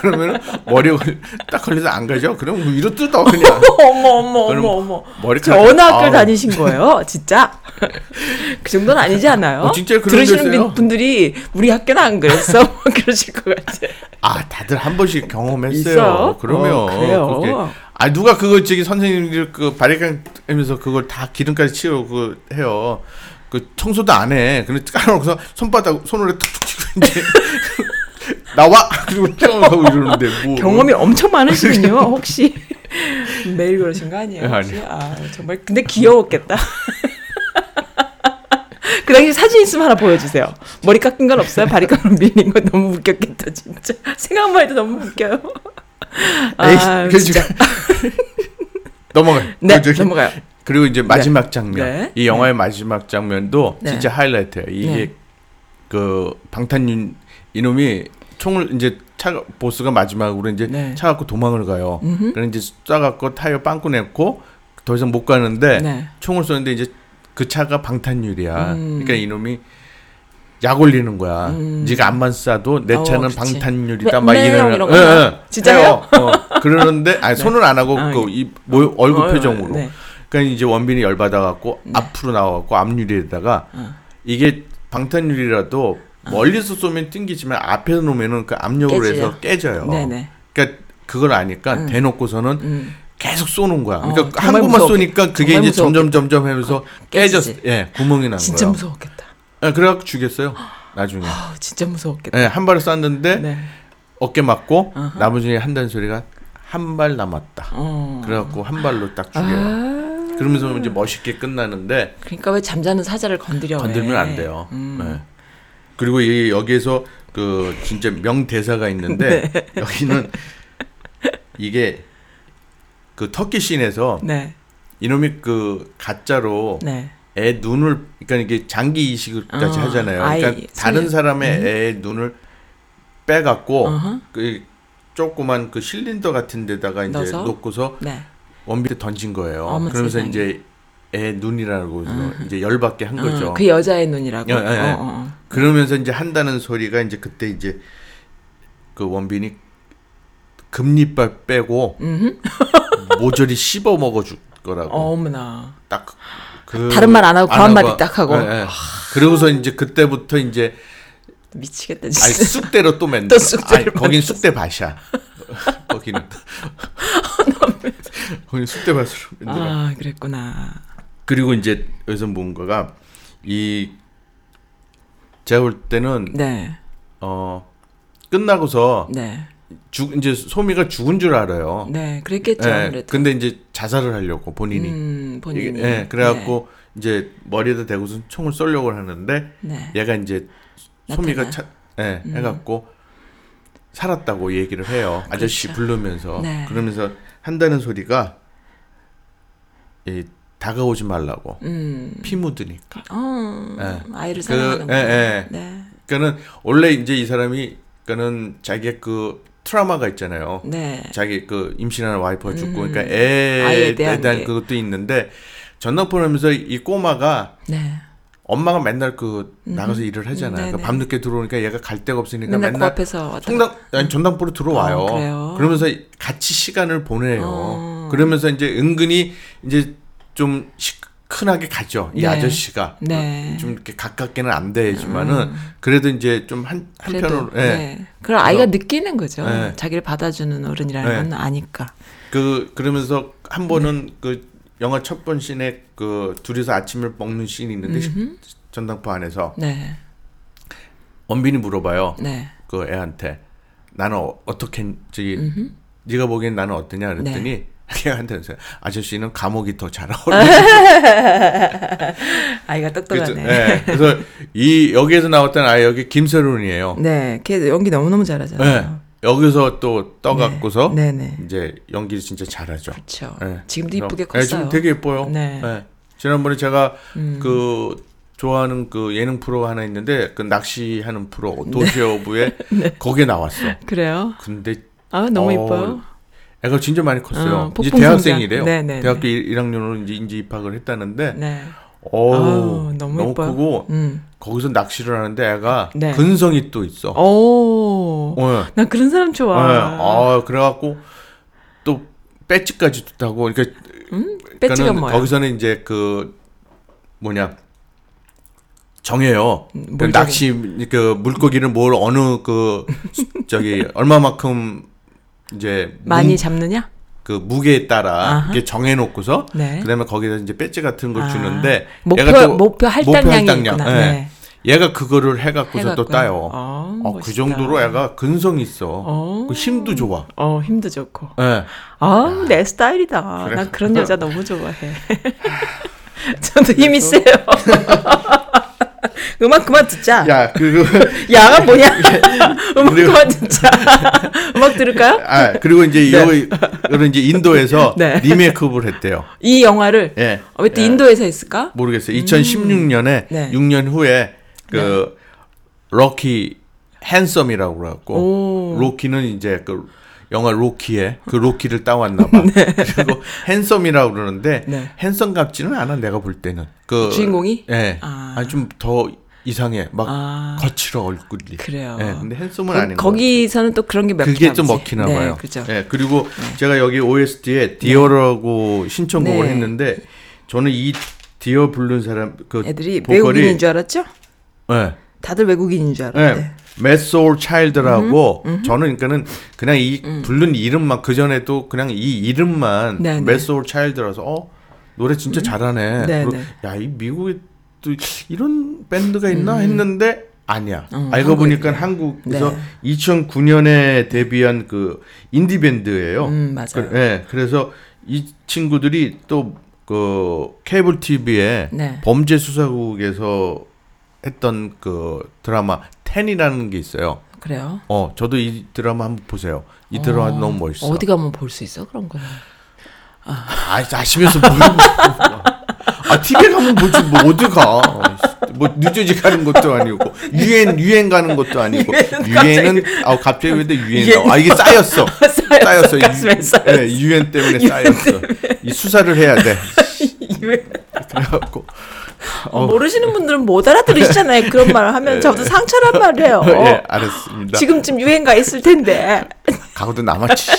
그러면 머리에 걸- 딱 걸려서 안 가죠. 그럼 위로 뜯어 그냥 어머 어머 어머 어머. 머리카락 학교를 아우. 다니신 거예요? 진짜? 그 정도는 아니지 않아요? 어, 진짜 들으시는? 분- 분들이 우리 학교는 안 그랬어? 뭐 그러실 것 같아. 아 다들 한 번씩 경험했어요. 있어요? 그러면 어, 그래요? 아 누가 그걸 저기 선생님들 그 발레강 하면서 그걸 다 기름까지 치우고 해요. 그 청소도 안 해. 근데 깔아놓고서 손바닥 손으로 툭툭 치고 이제 나와 그리고 튀어나오고 이러는데 뭐 경험이 엄청 많으시군요. 혹시 매일 그러신 거 아니에요? 아니요. 혹시? 아 정말 근데 귀여웠겠다. 그 당시 사진 있으면 하나 보여주세요. 머리 깎은 건 없어요? 바리깡으로 밀린 거 너무 웃겼겠다 진짜. 생각만 해도 너무 웃겨요. 에이, 아그 진짜. 넘어가요. 네 넘어가요. 그리고 이제 마지막 장면, 네. 이 영화의 마지막 장면도 네. 진짜 하이라이트예요. 이게 네. 그 방탄 윤 이놈이 총을 이제 차 보스가 마지막으로 이제 네. 차 갖고 도망을 가요. 음흠. 그래 이제 쏴 갖고 타이어 빵꾸 냈고 더 이상 못 가는데 네. 총을 쏘는데 이제 그 차가 방탄유리야. 음. 그러니까 이놈이 약 올리는 거야. 음. 네가 안만 쏴도 내 어, 차는 그치. 방탄유리다. 네, 막 네, 이러는 이런 거 하나? 진짜요? 해요. 어, 그러는데 아니 손은 안 하고 아, 그이 모- 얼굴 어, 표정으로. 네. 그러니까 이제 원빈이 열받아 갖고 앞으로 나와 갖고 앞유리에다가 어. 이게 방탄유리라도 멀리서 쏘면 튕기지만 앞에서 놓으면은 그 압력으로 깨지죠. 해서 깨져요. 네네. 그러니까 그걸 아니까 음. 대놓고서는 음. 계속 쏘는 거야. 어, 그러니까 정말 한 곳만 무서웠겠- 쏘니까 그게 정말 이제 점점 점점 하면서 깨졌, 깨지지. 예, 구멍이 난 진짜 거야. 무서웠겠다. 예, 그래갖고 죽였어요. 나중에. 아우 진짜 무서웠겠다. 예, 한 발을 쐈는데 네. 어깨 맞고 어허. 나머지 한다는 소리가 한 발 남았다. 어. 그래갖고 한 발로 딱 죽여요. 아. 그러면서 이제 멋있게 끝나는데 그러니까 왜 잠자는 사자를 건드려? 왜? 건들면 안 돼요. 음. 예. 그리고 이 여기에서 그 진짜 명 대사가 있는데 네. 여기는 이게 그 터키 씬에서 네. 이놈이 그 가짜로 네. 애 눈을 그러니까 이게 장기 이식을까지 어, 하잖아요. 아이, 그러니까 다른 손을- 사람의 음. 애의 눈을 빼갖고 어허. 그 조그만 그 실린더 같은 데다가 이제 넣어서? 놓고서 네. 원빈에 던진 거예요. 그러면서 세상에. 이제 애 눈이라고 음. 이제 열받게 한 거죠. 어, 그 여자의 눈이라고. 예, 예, 예. 어, 어. 그러면서 이제 한다는 소리가 이제 그때 이제 그 원빈이 금리빨 빼고. 모조리 씹어 먹어줄 거라고 어머나. 딱 그 다른 말 안 하고 안 고한 마디 하고- 딱 하고. 예, 예. 그러고서 이제 그때부터 이제 미치겠다 아니 진짜. 쑥대로 또 맨날 또 쑥대를 아니, 거긴. 쑥대 밭이야 거기는 거긴 쑥대 밭으로 아 그랬구나. 그리고 이제 여기서 뭔가가 이 제가 볼 때는 네. 어 끝나고서 네. 죽 이제 소미가 죽은 줄 알아요. 네. 그랬겠죠. 예, 아무래도. 근데 이제 자살을 하려고 본인이. 음, 본인이. 이게, 예, 그래갖고 이제 머리에다 대고서 총을 쏘려고 하는데 네. 얘가 이제 소미가 차, 예, 음. 해갖고 살았다고 얘기를 해요. 아저씨 그렇죠. 부르면서 네. 그러면서 한다는 소리가 이 다가오지 말라고 음. 피 묻으니까. 어. 예. 아이를 그, 사랑하는 거. 예, 예. 네. 그러니까는 원래 이제 이 사람이 그러니까는 자기의 그 트라우마가 있잖아요. 네. 자기 그 임신하는 와이프가 죽고 음. 그러니까 애에 대한, 대한 게. 그것도 있는데 전당포를 하면서 이 꼬마가 네. 엄마가 맨날 그 나가서 일을 하잖아요. 네네. 그러니까 밤늦게 들어오니까 얘가 갈 데가 없으니까 맨날 맨날, 왔다 총당 아니 전당포로 들어와요. 어? 그러면서 같이 시간을 보내요. 어. 그러면서 이제 은근히 이제 좀 시큰하게 가죠. 이 네. 아저씨가 네. 좀 이렇게 가깝게는 안 되지만은 그래도 이제 좀 한 한편으로 예. 네. 그걸 아이가 느끼는 거죠. 네. 자기를 받아주는 어른이라는 네. 건 아니까. 그 그러면서 한 번은 네. 그 영화 첫 번 씬에 그 둘이서 아침을 먹는 씬이 있는데 음흠. 전당포 안에서 네. 원빈이 물어봐요. 네. 그 애한테 나는 어, 어떻게 저기 음흠. 네가 보기엔 나는 어떠냐 그랬더니 네. 걔한테서 아저씨는 감옥이 더 잘 어울려. 아이가 그래서, 똑똑하네. 네, 그래서 이 여기에서 나왔던 아이 여기 김세론이에요. 네, 걔 연기 너무 너무 잘하잖아요. 네. 여기서 또 떠갖고서 네, 네. 이제 연기를 진짜 잘하죠. 그렇죠. 네. 지금도 이쁘게 네, 지금 컸어요. 되게 예뻐요. 네. 음. 네. 지난번에 제가 그 좋아하는 그 예능 프로 하나 있는데 그 낚시하는 프로 도시어부에 거기에 나왔어. 그래요? 근데 아 너무 어, 이뻐요. 애가 진짜 많이 컸어요. 어, 이제 대학생이래요. 성장. 네, 네, 대학교 1, 학년으로 이제 인지 입학을 했다는데 네. 어우, 아우, 너무 너무. 크고 음. 거기서 낚시를 하는데 애가 네. 근성이 또 있어. 오. 어. 나 그런 사람 좋아. 네. 아, 그래갖고 또 배지까지 타고 그러니까 음? 배지가 뭐야? 거기서는 이제 그 뭐냐 정해요. 음, 그뭘 낚시 그 물고기를 뭘 어느 그 저기 얼마만큼 이제 많이 무, 잡느냐? 그 무게에 따라 아하. 이렇게 정해놓고서 네. 그다음에 거기다 이제 배지 같은 걸 아, 주는데 목표 얘가 또 목표 할당량이 있구나. 예. 네. 얘가 그거를 해갖고서 또 해갖고. 따요. 어, 어, 그 멋있다. 정도로 애가 근성 이 있어. 어. 그 힘도 좋아. 어 힘도 좋고. 예. 아, 내 스타일이다. 그래? 난 그런 여자 너무 좋아해. 저도 힘이 세요. 음악 그만 듣자. 야, 그리고 야가 뭐냐? 음악 그리고- 그만 듣자. 음악 들을까요? 아 그리고 이제 네. 이거 이제 인도에서 네. 리메이크업을 했대요. 이 영화를 예. 왜또 예. 인도에서 했을까? 모르겠어요. 2016년에 네. 6년 후에 그 로키 핸섬이라고 그래갖고 오. 로키는 이제 그 영화 로키에 그 로키를 따왔나 봐. 그리고 핸섬이라고 그러는데 네. handsome 같지는 않아 내가 볼 때는. 그 주인공이? 예. 아. 아. 좀더 이상해. 막 아. 거칠어 얼굴이. 그래요. 예. 근데 handsome은 거, 아닌 거. 거기서는 또 그런 게 먹히나 그게 좀. 먹히나 네, 봐요. 그죠. 예, 그리고 제가 여기 OST에 Dear라고 신청곡을 네. 했는데 저는 이 디어 부른 사람 그 애들이 보컬이 외국인인 줄 알았죠? 예. 다들 외국인인 줄 알았대. 예. 매소울 차일드라고 저는 그러니까는 그냥 이 부른 이름만 그 전에도 그냥 이 이름만 네, 네. 차일드라서 어 노래 진짜 잘하네. 네, 네. 야이 미국에 또 이런 밴드가 있나 했는데 아니야. 음, 알고 보니까 한국이네요. 한국에서 네. 2009년에 데뷔한 그 인디 밴드예요. 음, 맞아요. 그, 예. 그래서 이 친구들이 또 그 케이블 TV에 네. 범죄 수사국에서 했던 그 드라마 텐이라는 게 있어요. 그래요. 어, 저도 이 드라마 한번 보세요. 이 드라마 너무 멋있어. 어디 가면 볼 수 있어 그런 거는. 아, 아시면서 뭐 아, TV에 가면 보지 뭐 어디 가? 뭐 뉴저지 가는 것도 아니고 유엔 유엔 가는 것도 아니고 유엔은 아 갑자기 왜 유엔? 아 이게 쌓였어. 쌓였어. 네, 유엔 때문에 쌓였어. 이 수사를 해야 돼. 그래갖고 어, 모르시는 분들은 못 알아들으시잖아요. 그런 말을 하면 저도 상처란 말이에요. 예, 알았습니다. 지금쯤 유행가 있을 텐데. 가고도 남았지.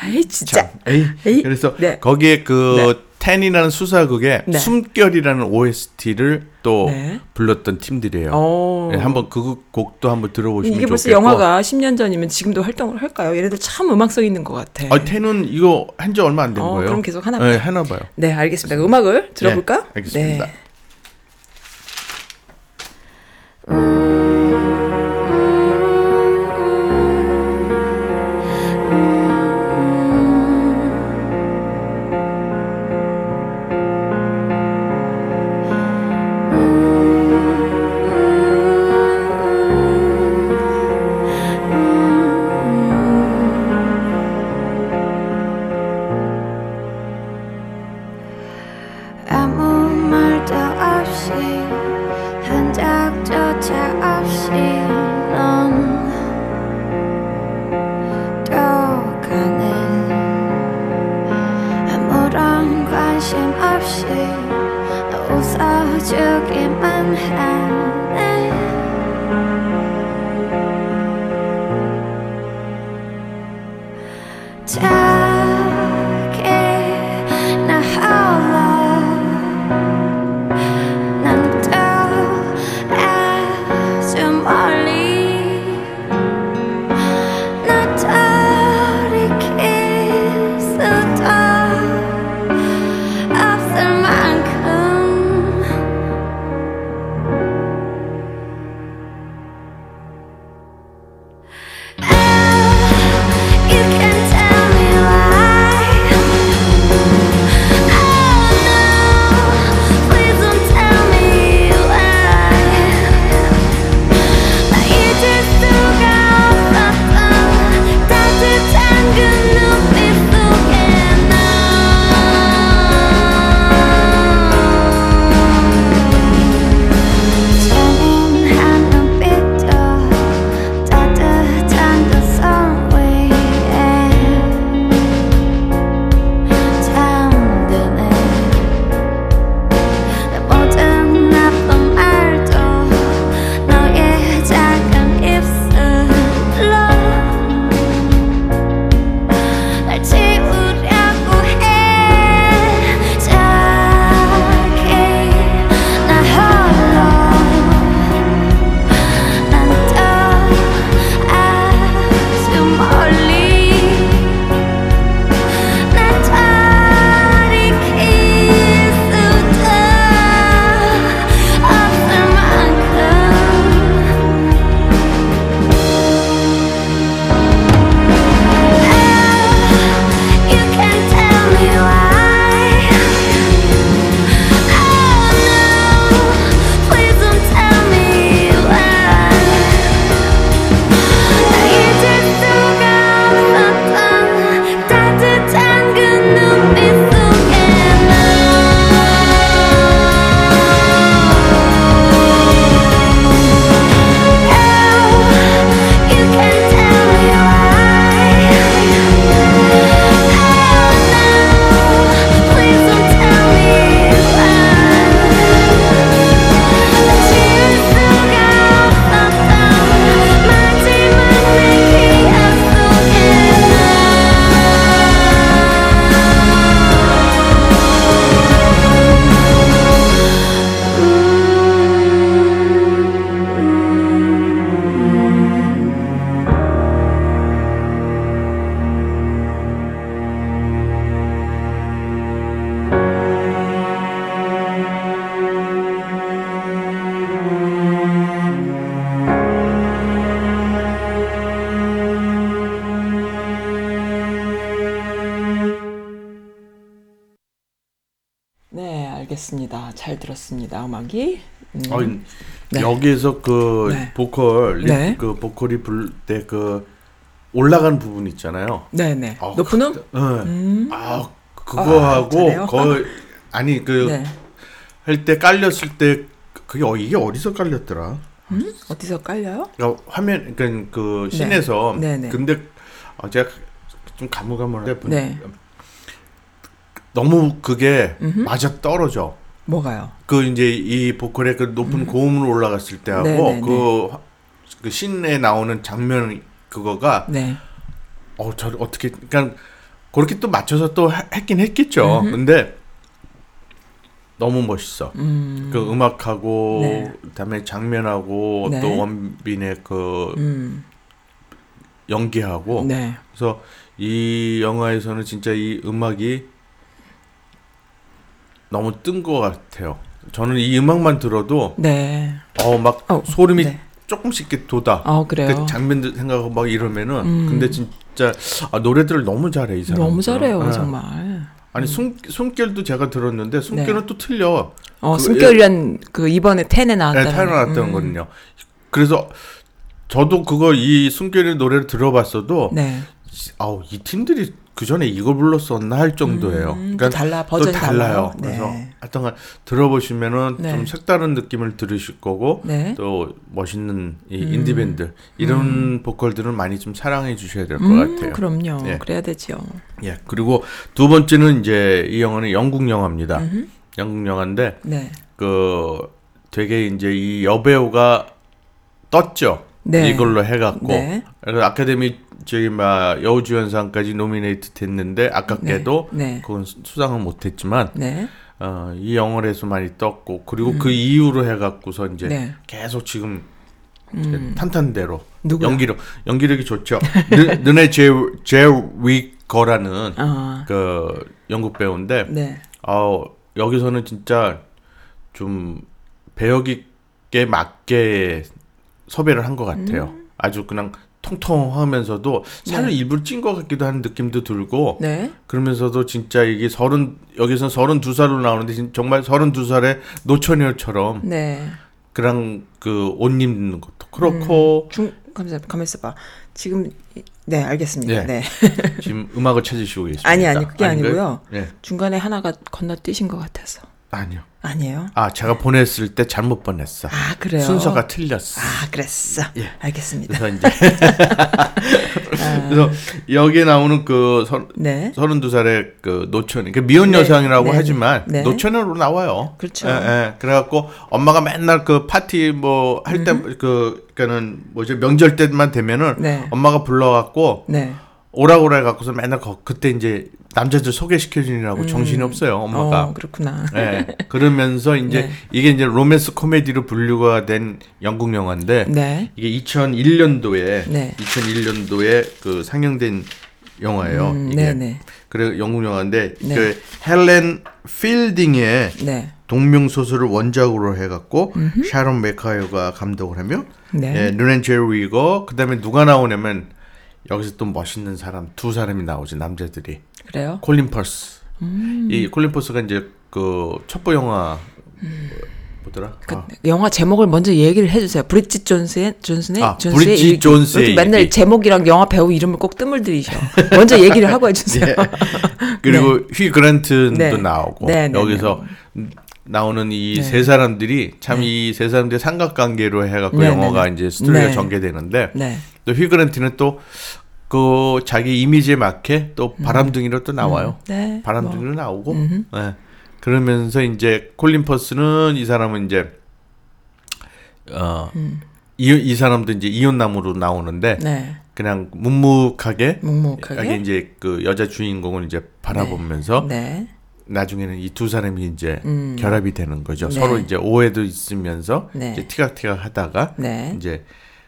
아이 진짜. 참. 에이. 에이. 그래서 네. 거기에 그 텐이라는 수사극에 네. 숨결이라는 OST를 또 네. 불렀던 팀들이에요. 어. 네, 한번 그 곡도 한번 들어보시면 이게 벌써 좋겠고. 영화가 10년 전이면 지금도 활동을 할까요? 얘네들 참 음악성 있는 것 같아. 아, 텐은 이거 한 지 얼마 안된 어, 거예요. 그럼 계속 하나 네, 봐요. 하나 봐요. 네, 알겠습니다. 음악을 들어볼까? 네, 알겠습니다. 네. 음악이. 음. 어, 네. 여기에서 그 네. 보컬 립- 네. 그 보컬이 부를 때그 올라간 부분 있잖아요. 네네. 어, 높은 음? 그- 응. 아 그거하고 잘해요? 거의 아니 그 네. 할때 깔렸을 때 그게 어, 이게 어디서 깔렸더라? 음? 어디서 깔려요? 그러니까 화면 그러니까 그 씬에서 네, 네. 근데 어, 제가 좀 가물가물한데 보- 네. 너무 그게. 맞아 떨어져. 뭐가요? 그 이제 이 보컬의 그 높은 고음으로 올라갔을 때하고 네, 네, 그, 화- 그 씬에 나오는 장면 그거가 네. 어 저 어떻게 그러니까 그렇게 또 맞춰서 또 하- 했긴 했겠죠. 근데 너무 멋있어. 음. 그 음악하고 네. 그다음에 장면하고 네. 또 원빈의 그 음. 연기하고 네. 그래서 이 영화에서는 진짜 이 음악이 너무 뜬 것 같아요. 저는 이 음악만 들어도 네. 어막 어, 소름이 네. 조금씩 이렇게 돋아. 어 그래요. 그 장면들 생각하고 막 이러면은 음. 근데 진짜 아, 노래들을 너무 잘해 이 사람. 너무 잘해요 네. 정말. 아니 숨 숨결도 제가 들었는데 숨결은 네. 또 틀려. 어 그- 숨결이란 그 이번에 텐에 네, 나왔다는. 타이어났던 음. 거든요. 그래서 저도 그거 이 숨결의 노래를 들어봤어도 네. 아우 이 팀들이 그 전에 이걸 불렀었나 할 정도예요. 음, 또 달라, 버전이 또 달라요. 달라요. 그래서 네. 하여튼 들어보시면은 네. 좀 색다른 느낌을 들으실 거고 네. 또 멋있는 이 음. 인디 밴드 이런 보컬들은 많이 좀 사랑해 주셔야 될것 음, 같아요. 그럼요. 예. 그래야 되죠. 예. 그리고 두 번째는 이제 이 영화는 영국 영화입니다. 음흠. 영국 영화인데 네. 그 되게 이제 이 여배우가 떴죠. 네. 이걸로 해갖고 네. 그래서 아카데미 저기 막 여우주연상까지 노미네이트 됐는데 아깝게도 네. 네. 그건 수- 수상은 못했지만 네. 어, 이 영화에서 많이 떴고 그리고 그 이후로 해갖고서 이제 음. 네. 계속 지금 음. 탄탄대로 누구요? 연기력 연기력이 좋죠. 느, 느네 제위거라는 아. 그 영국 배우인데 네. 어, 여기서는 진짜 좀 배역 있게 맞게 섭외를 한 것 같아요. 아주 그냥 통통하면서도 살을 음. 네. 일부러 찐 것 같기도 하는 느낌도 들고 네. 그러면서도 진짜 이게 서른 여기서 서른 두 살로 나오는데 진- 정말 서른 두 살의 노처녀처럼 네. 그냥 그옷 입는 것도 그렇고 중 가만 가만 있어 봐. 지금 이- 네, 알겠습니다. 네. 네. 지금 음악을 찾으시고 계십니다. 아니 아니 그게 아닌가요? 아니고요. 네, 중간에 하나가 건너뛰신 것 같아서. 아니요. 아니에요. 아 제가 보냈을 때 잘못 보냈어. 아, 그래요. 순서가 틀렸어. 아, 그랬어. 예. 알겠습니다. 그래서 이제 그래서 여기에 나오는 그 서, 네. 서른두 살의 그 노처녀, 그 미혼 네, 여성이라고 네, 하지만 네. 노처녀로 나와요. 그렇죠. 예, 예. 그래갖고 엄마가 맨날 그 파티 뭐 할 때 그 그니까는 뭐지 명절 때만 되면은 네. 엄마가 불러갖고 네. 그래 갖고서 맨날 거, 그때 이제 남자들 소개시켜 주느라고 정신이 없어요 엄마가. 음. 어, 그렇구나. 예. 그러면서 이제 네. 이게 이제 로맨스 코미디로 분류가 된 영국 영화인데 네. 이게 2001년도에 네. 2001년도에 그 상영된 영화예요. 음, 이게 네, 네. 그래 영국 영화인데 네. 그 헬렌 필딩의 네. 동명 소설을 원작으로 해갖고 샤론 메카이어가 감독을 하며 네. 예, 르네 젤위거 그다음에 누가 나오냐면 여기서 또 멋있는 사람 두 사람이 나오지 남자들이 그래요? 콜린 퍼스 음. 이 콜린 퍼스가 이제 그 첩보 영화 뭐더라 그 아, 영화 제목을 먼저 얘기를 해주세요. 브리짓 존스의 존슨의 아, 존스의 브리짓 일- 존스의 이렇게 맨날. 제목이랑 영화 배우 이름을 꼭 뜸을 들이셔. 먼저 얘기를 하고 해주세요. 예. 그리고 휴 그랜트도 네. 나오고 네, 네, 여기서 나오는 이 네. 세 사람들이 참 이 세 사람들의 삼각관계로 해갖고 네, 영화가 네, 네. 이제 스토리가 네. 전개되는데 네. 또 휘 그란트는 또 그 자기 이미지에 맞게 또 바람둥이로 또 나와요. 네. 바람둥이로 나오고 음흠. 예. 그러면서 이제 콜린 퍼스는 이 사람은 이제 어. 음. 이, 이 사람도 이제 이혼남으로 나오는데 네. 그냥 묵묵하게 묵묵하게. 하게 이제 그 여자 주인공을 이제 바라보면서 네. 나중에는 이 두 사람이 이제 음. 결합이 되는 거죠. 네. 서로 이제 오해도 있으면서 네. 이제 티각티각 하다가 네. 이제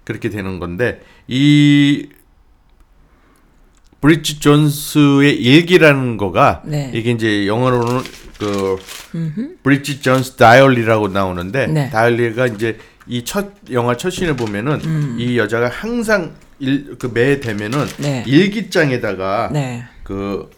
그렇게 되는 건데 이 브리지 존스의 일기라는 거가 네. 이게 이제 영어로는 그 음흠. 브리지 존스 다이얼리라고 나오는데 네. 다이얼리가 이제 이 첫 영화 첫 씬을 보면은 이 여자가 항상 일, 그 매 되면은 네. 일기장에다가 네. 그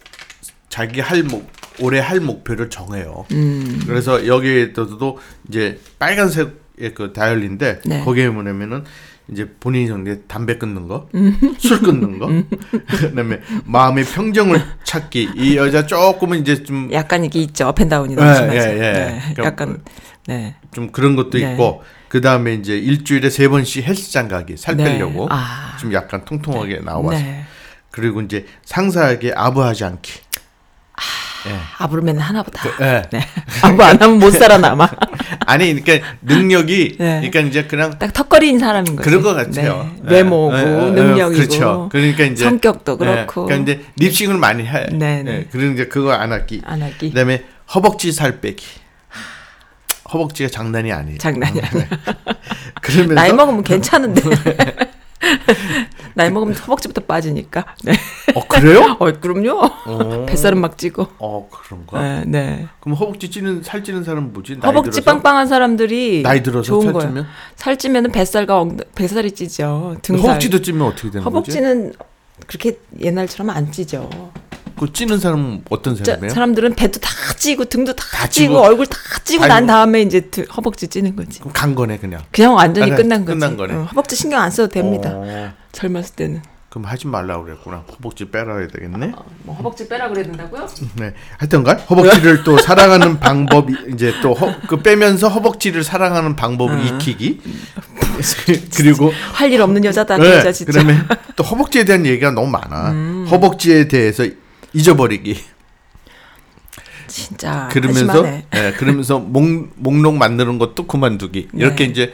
자기 할뭐 올해 할 목표를 정해요. 음. 그래서 여기에도 이제 빨간색의 그 다이어리인데 네. 거기에 뭐냐면은 이제 본인이 정해 담배 끊는 거, 술 끊는 거, 그다음에 마음의 평정을 찾기. 이 여자 조금은 이제 좀 약간 이게 있죠. up and down이 예, 넘치면서. 예, 예. 네. 그러니까 약간 네. 좀 그런 것도 네. 있고 그 다음에 이제 일주일에 세 번씩 헬스장 가기 살 네. 빼려고 아. 좀 약간 통통하게 나와서 네. 그리고 이제 상사에게 아부하지 않기. 아 부를 맨날 하나 보다. 예. 네. 아부 안 하면 못 살아남아. 아니 그러니까 능력이 네. 그러니까 이제 그냥 딱 턱걸이인 사람인 거지. 그런 것 같아요. 네. 외모고 예, 예, 예, 능력이고 그렇죠. 그러니까 이제 성격도 예, 그렇고 그러니까 이제 립싱을 많이 해. 네, 네. 예, 그런 이제 그거 안 하기. 안 하기. 그다음에 허벅지 살 빼기. 허벅지가 장난이 아니에요. 장난이 아니야. 그러면서 나이 먹으면 괜찮은데. 나이 먹으면 허벅지부터 빠지니까. 네. 어 그래요? 어, 그럼요. 어. 뱃살은 막 찌고. 어 그런가? 네, 네. 그럼 허벅지 찌는 살 찌는 사람은 뭐지? 허벅지 들어서? 빵빵한 사람들이 나이 들어서 좋은. 살찌면? 살찌면은 뱃살과 엉, 뱃살이 찌죠. 등살. 허벅지도 찌면 어떻게 되는 거지? 허벅지는 그렇게 옛날처럼 안 찌죠. 그 찌는 사람은 어떤 자, 사람이에요? 사람들은 배도 다 찌고 등도 다, 다 찌고, 찌고. 얼굴 다 찌고 난 아이고. 다음에 이제 등- 허벅지 찌는 거지. 그럼 간 거네 그냥. 그냥 완전히 아, 끝난 거지. 끝난 거네. 어, 허벅지 신경 안 써도 됩니다. 어, 젊었을 때는. 그럼 하지 말라고 그랬구나. 허벅지 빼라 해야 되겠네. 뭐 허벅지 빼라 그래야 된다고요? 네. 하여튼간 허벅지를 또 사랑하는 방법이 이제 또 그 빼면서 허벅지를 사랑하는 방법을 익히기. 그리고 할 일 없는 여자다 그 네, 여자 진짜. 그다음에 또 허벅지에 대한 얘기가 너무 많아. 음. 허벅지에 대해서 잊어버리기. 진짜 그러면서. 예, 그러면서 목 목록 만드는 것도 그만두기. 이렇게 네. 이제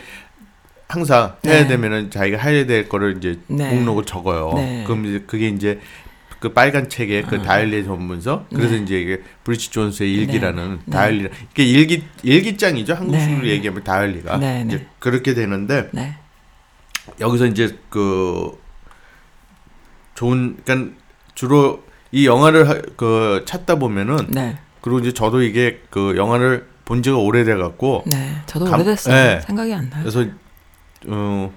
항상 해야 네. 되면은 자기가 해야 될 거를 이제 네. 목록을 적어요. 네. 그럼 이제 그게 이제 그 빨간 책에 그 다이얼리 전문서 그래서 네. 이제 이게 브리치 존스의 일기라는 네. 다이얼리 이게 일기 일기장이죠 한국식으로 네. 얘기하면 다이얼리가 네, 이제 네. 그렇게 되는데 네. 여기서 이제 그 좋은 그러니까 주로 이 영화를 하- 그 찾다 보면은 네. 그리고 이제 저도 이게 그 영화를 본 지가 오래돼 갖고 네. 저도 감- 오래됐어요. 네. 생각이 안 나요. 그래서 어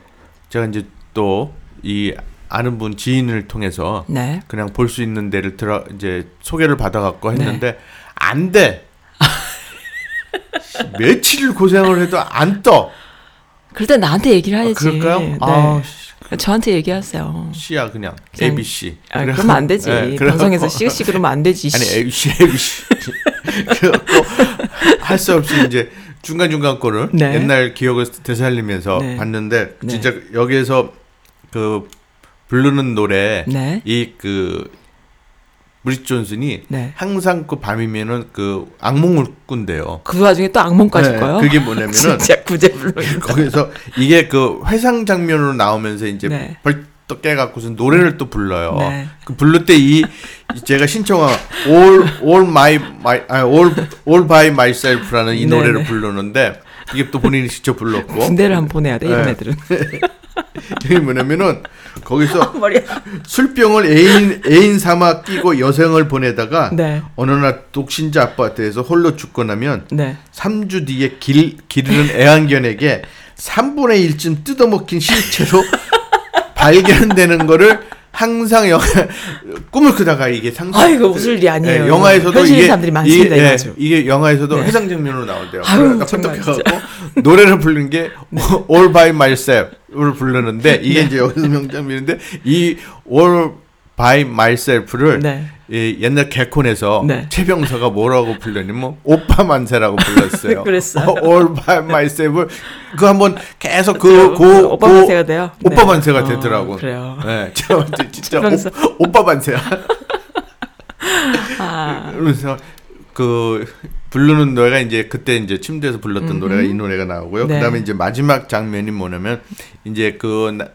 제가 이제 또 이 아는 분 지인을 통해서 네. 그냥 볼 수 있는 데를 들어 이제 소개를 받아 갖고 네. 했는데 안 돼. 며칠 고생을 해도 안 떠. 그럴 때 나한테 얘기를 아, 해야지. 그럴까요? 네. 아, 씨, 저한테 얘기하세요. 씨야 그냥 그냥- ABC. 아, 그러면 안 되지. 네, 방송에서 씨씨 그러면 안 되지. 아니 씨. ABC ABC. 그래갖고 할수 없이 이제 중간 중간 거를 네. 옛날 기억을 되살리면서 네. 봤는데 네. 진짜 여기에서 그 부르는 노래 네. 이그 브리지 존슨이 네. 항상 그 밤이면은 그 악몽을 꾼대요. 그 와중에 또 악몽까지 네, 꿔요? 그게 뭐냐면은 진짜 구제불능. 거기서 이게 그 회상 장면으로 나오면서 이제 네. 벌떡 깨갖고서 노래를 또 불러요. 네. 그 부를 때 이 제가 신청한 All All My My 아 All All by Myself라는 이 네, 노래를 네. 부르는데 이게 또 본인이 직접 불렀고 군대를 한번 보내야 돼 이런 네. 애들은. 이게 뭐냐면은 거기서. 술병을 애인 애인 삼아 끼고 여생을 보내다가 네. 어느 날 독신자 아파트에서 홀로 죽고 나면 네. 3주 뒤에 길, 기르는 애완견에게 3분의 1쯤 뜯어먹힌 실체로 발견되는 거를 항상 영화 꿈을 크다가 이게 상상 아이고 웃을 일이 아니에요. 예, 영화에서도 현실인 이게 사람들이 많습니다. 이게, 이거 예. 이게 영화에서도 네. 해상 장면으로 나온대요. 아유, 정말 펄떡해갖고 노래를 부르는 게 All by Myself를 부르는데 이게 네. 이제 여기서 명장면인데 이 All by Myself를 네. 이 옛날 개콘에서 네. 최병서가 뭐라고 불렀냐면 오빠 만세라고 불렀어요. 그랬어요. All by myself. 그 한번 계속 그? 고, 오빠 고- 만세가 돼요? 오빠 네. 만세가 어, 되더라고. 그래요. 네, 제가 진짜. 오, 오빠 만세야. 아, 그러면서 그 부르는 노래가 이제 그때 이제 침대에서 불렀던 노래가 이 노래가 나오고요. 네. 그다음에 이제 마지막 장면이 뭐냐면 이제 그 나-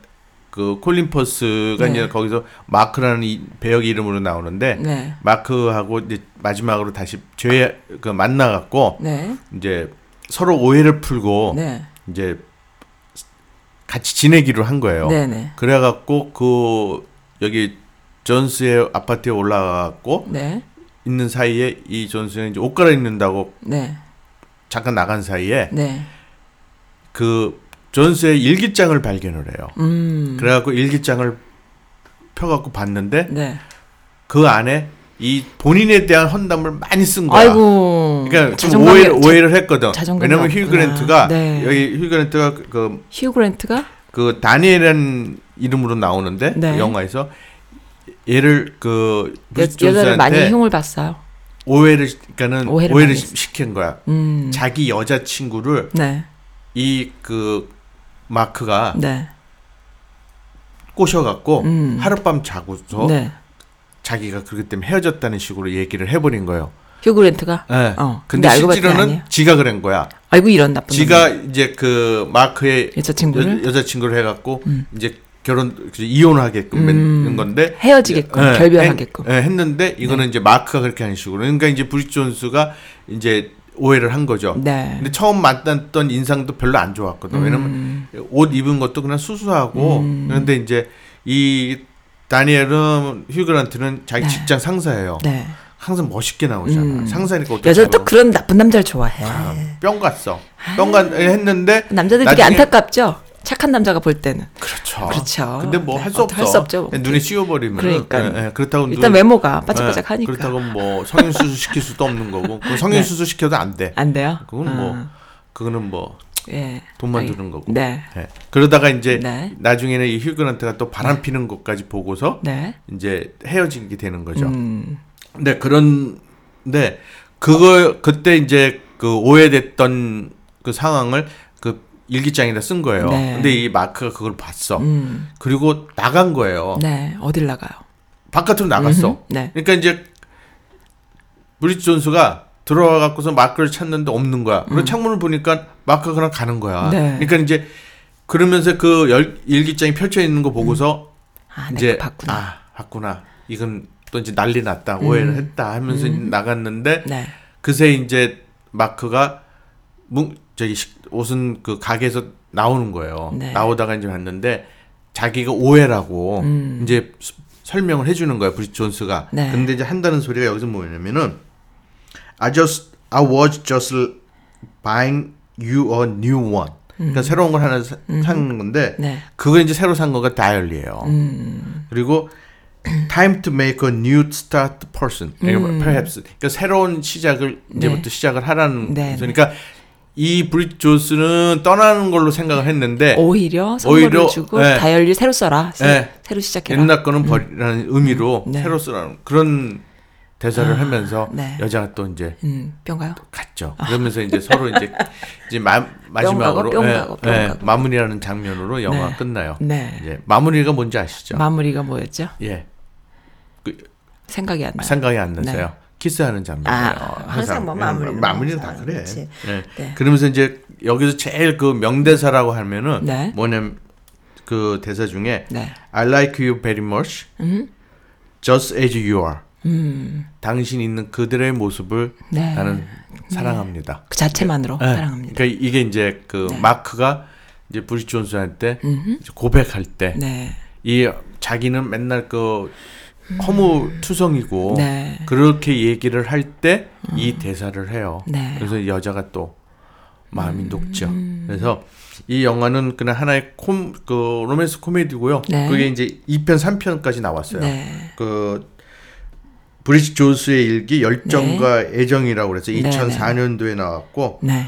그 콜린 퍼스가 네. 이제 거기서 마크라는 이 배역 이름으로 나오는데 네. 마크하고 이제 마지막으로 다시 죄 그 만나 갖고 네. 이제 서로 오해를 풀고 네. 이제 같이 지내기로 한 거예요. 네. 네. 그래 갖고 그 여기 존스의 아파트에 올라가고 네. 있는 사이에 이 존스는 이제 옷 갈아입는다고 네. 잠깐 나간 사이에 네. 그 존스의 일기장을 발견을 해요. 음. 그래갖고 일기장을 펴갖고 봤는데 네. 그 안에 이 본인에 대한 헌담을 많이 쓴 거야. 아이고. 그러니까 좀 자존감이- 오해를, 했거든. 왜냐면 휴. 그랜트가 네. 여기 휴 그랜트가 그, 그, 휴 그랜트가 그 다니엘이라는 이름으로 나오는데 네. 그 영화에서 얘를 그 여, 여자를 많이 흉을 봤어요. 오해를 시- 그러니까는 오해를 오해를, 시킨 거야. 음. 자기 여자 친구를 네. 이그 마크가 네. 꼬셔갖고 음. 하룻밤 자고서 네. 자기가 그렇기 때문에 헤어졌다는 식으로 얘기를 해버린 거예요. 휴 그랜트가 예. 어. 근데, 근데 실제로는. 지가 그런 거야. 아이고 이런 나쁜 지가 놈이. 이제 그 마크의 여자친구를? 여, 자친구를 해갖고 이제 결혼 그 이혼하게끔 음. 맺는 건데 헤어지게끔, 예, 결별하게끔. 네. 했, 예, 했는데 이거는 이제 마크가 그렇게 하는 식으로 그러니까 이제 브리짓 존스가 이제 오해를 한 거죠. 네. 근데 처음 만났던 인상도 별로 안 좋았거든. 음. 왜냐면 옷 입은 것도 그냥 수수하고 그런데 이제 이 다니엘은 휴그란트는 자기 네. 직장 상사예요. 네. 항상 멋있게 나오잖아. 음. 상사니까 어떻게 여자는 또 그런 나쁜 남자를 좋아해. 아, 뿅 갔어. 뿅 갔, 했는데 남자들 되게 안타깝죠. 착한 남자가 볼 때는. 그렇죠. 그렇죠. 근데 뭐 네, 할수 어떻게 없어. 할수 없죠. 그냥 눈에 씌워버리면. 그러니까. 그렇다고 일단 눈- 외모가 예, 바짝바짝하니까. 그렇다고 뭐 성인 수술 시킬 수도 없는 거고. 그 성인 네. 수술 시켜도 안 돼. 안 돼요? 그건 뭐 어, 그거는 뭐 예. 돈만 드는 거고. 네. 예. 그러다가 이제 네. 나중에는 이 휴 그랜트가 또 바람 피는 것까지 보고서 네. 이제 헤어지게 되는 거죠. 음. 근데 그런데 그거 그때 이제 그 오해됐던 그 상황을 그 일기장에다 쓴 거예요. 네. 근데 이 마크가 그걸 봤어. 음. 그리고 나간 거예요. 네. 어딜 나가요? 바깥으로 나갔어. 음흠. 네. 그러니까 이제 브리짓 존스가 들어와 갖고서 마크를 찾는데 없는 거야. 그리고 창문을 보니까 마크가 그냥 가는 거야. 음. 네. 그러니까 이제 그러면서 그 열, 일기장이 펼쳐 있는 거 보고서 아, 이제 봤구나. 아 봤구나. 이건 또 이제 난리 났다. 오해를 했다 하면서 나갔는데 음. 네. 그새 이제 마크가 뭉 저기 식- 옷은 그 가게에서 나오는 거예요. 네. 나오다가 이제 봤는데 자기가 오해라고 음. 이제 수- 설명을 해주는 거야 브리짓 존스가. 네. 근데 이제 한다는 소리가 여기서 뭐냐면은 I just I was just buying you a new one. 그러니까 새로운 걸 하나 사, 산 건데 음. 네. 그거 이제 새로 산 거가 다이어리예요. 음. 그리고 time to make a new start perhaps. 음. perhaps 그러니까 새로운 시작을 이제부터 시작을 하라는 네, 거죠. 그러니까 이 브리짓 존스는 떠나는 걸로 생각을 했는데 오히려 선물을 오히려, 주고 네. 다이어리 새로 써라. 새, 네. 새로 시작해라. 옛날 거는 버리라는 의미로 네. 새로 쓰라는 그런 대사를 하면서 네. 여자가 또 이제 음, 뿅가요? 갔죠. 그러면서 이제 서로 이제 이제 마, 마지막으로 뿅 예, 가고, 뿅 예, 가고. 마무리하는 장면으로 영화 네. 끝나요. 네. 이제 마무리가 뭔지 아시죠? 마무리가 뭐였죠? 예, 생각이 안 나요. 생각이 안 나서요. 네. 키스하는 장면이에요. 아, 항상 뭐 마무리는 마무리는 뭐, 다 아, 그래. 그치. 예. 네. 그러면서 이제 여기서 제일 그 명대사라고 하면은 네. 뭐냐면 그 대사 중에 네. I like you very much, 음. just as you are. 음. 당신 있는 그들의 모습을 네. 나는 사랑합니다. 그 자체만으로 네. 사랑합니다. 그러니까 이게 이제 그 네. 마크가 이제 브리스 존스한테 음흠. 이제 고백할 때이 네. 자기는 맨날 그 허무투성이고 음. 네. 그렇게 얘기를 할 때 이 대사를 해요. 네. 그래서 여자가 또 마음이 녹죠. 음. 그래서 이 영화는 그냥 하나의 콤, 그 로맨스 코미디고요. 네. 그게 이제 2편, 3편까지 나왔어요. 네. 그 브리짓 존스의 일기 열정과 애정이라고 그래서 네, 2004년도에 나왔고 네.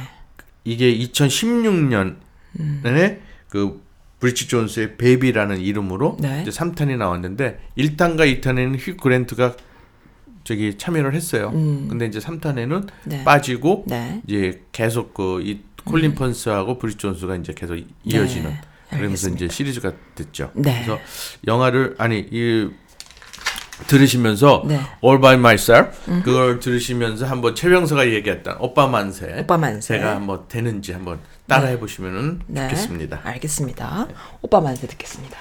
이게 2016년에 음. 그 브리짓 존스의 베이비라는 이름으로 네. 이제 3탄이 나왔는데 1탄과 2탄에는 휴 그랜트가 저기 참여를 했어요. 음. 근데 이제 3탄에는 네. 빠지고 네. 이제 계속 그 이 콜린 펀스하고 브리치 존스가 이제 계속 이어지는 네, 그러면서 알겠습니다. 이제 시리즈가 됐죠. 네. 그래서 영화를 아니 이 들으시면서 네. All by Myself 그걸 들으시면서 한번 최병서가 얘기했던 오빠 만세 오빠 만세. 제가 한번 되는지 한번 따라해 보시면은 네. 좋겠습니다. 알겠습니다. 오빠 만세 듣겠습니다.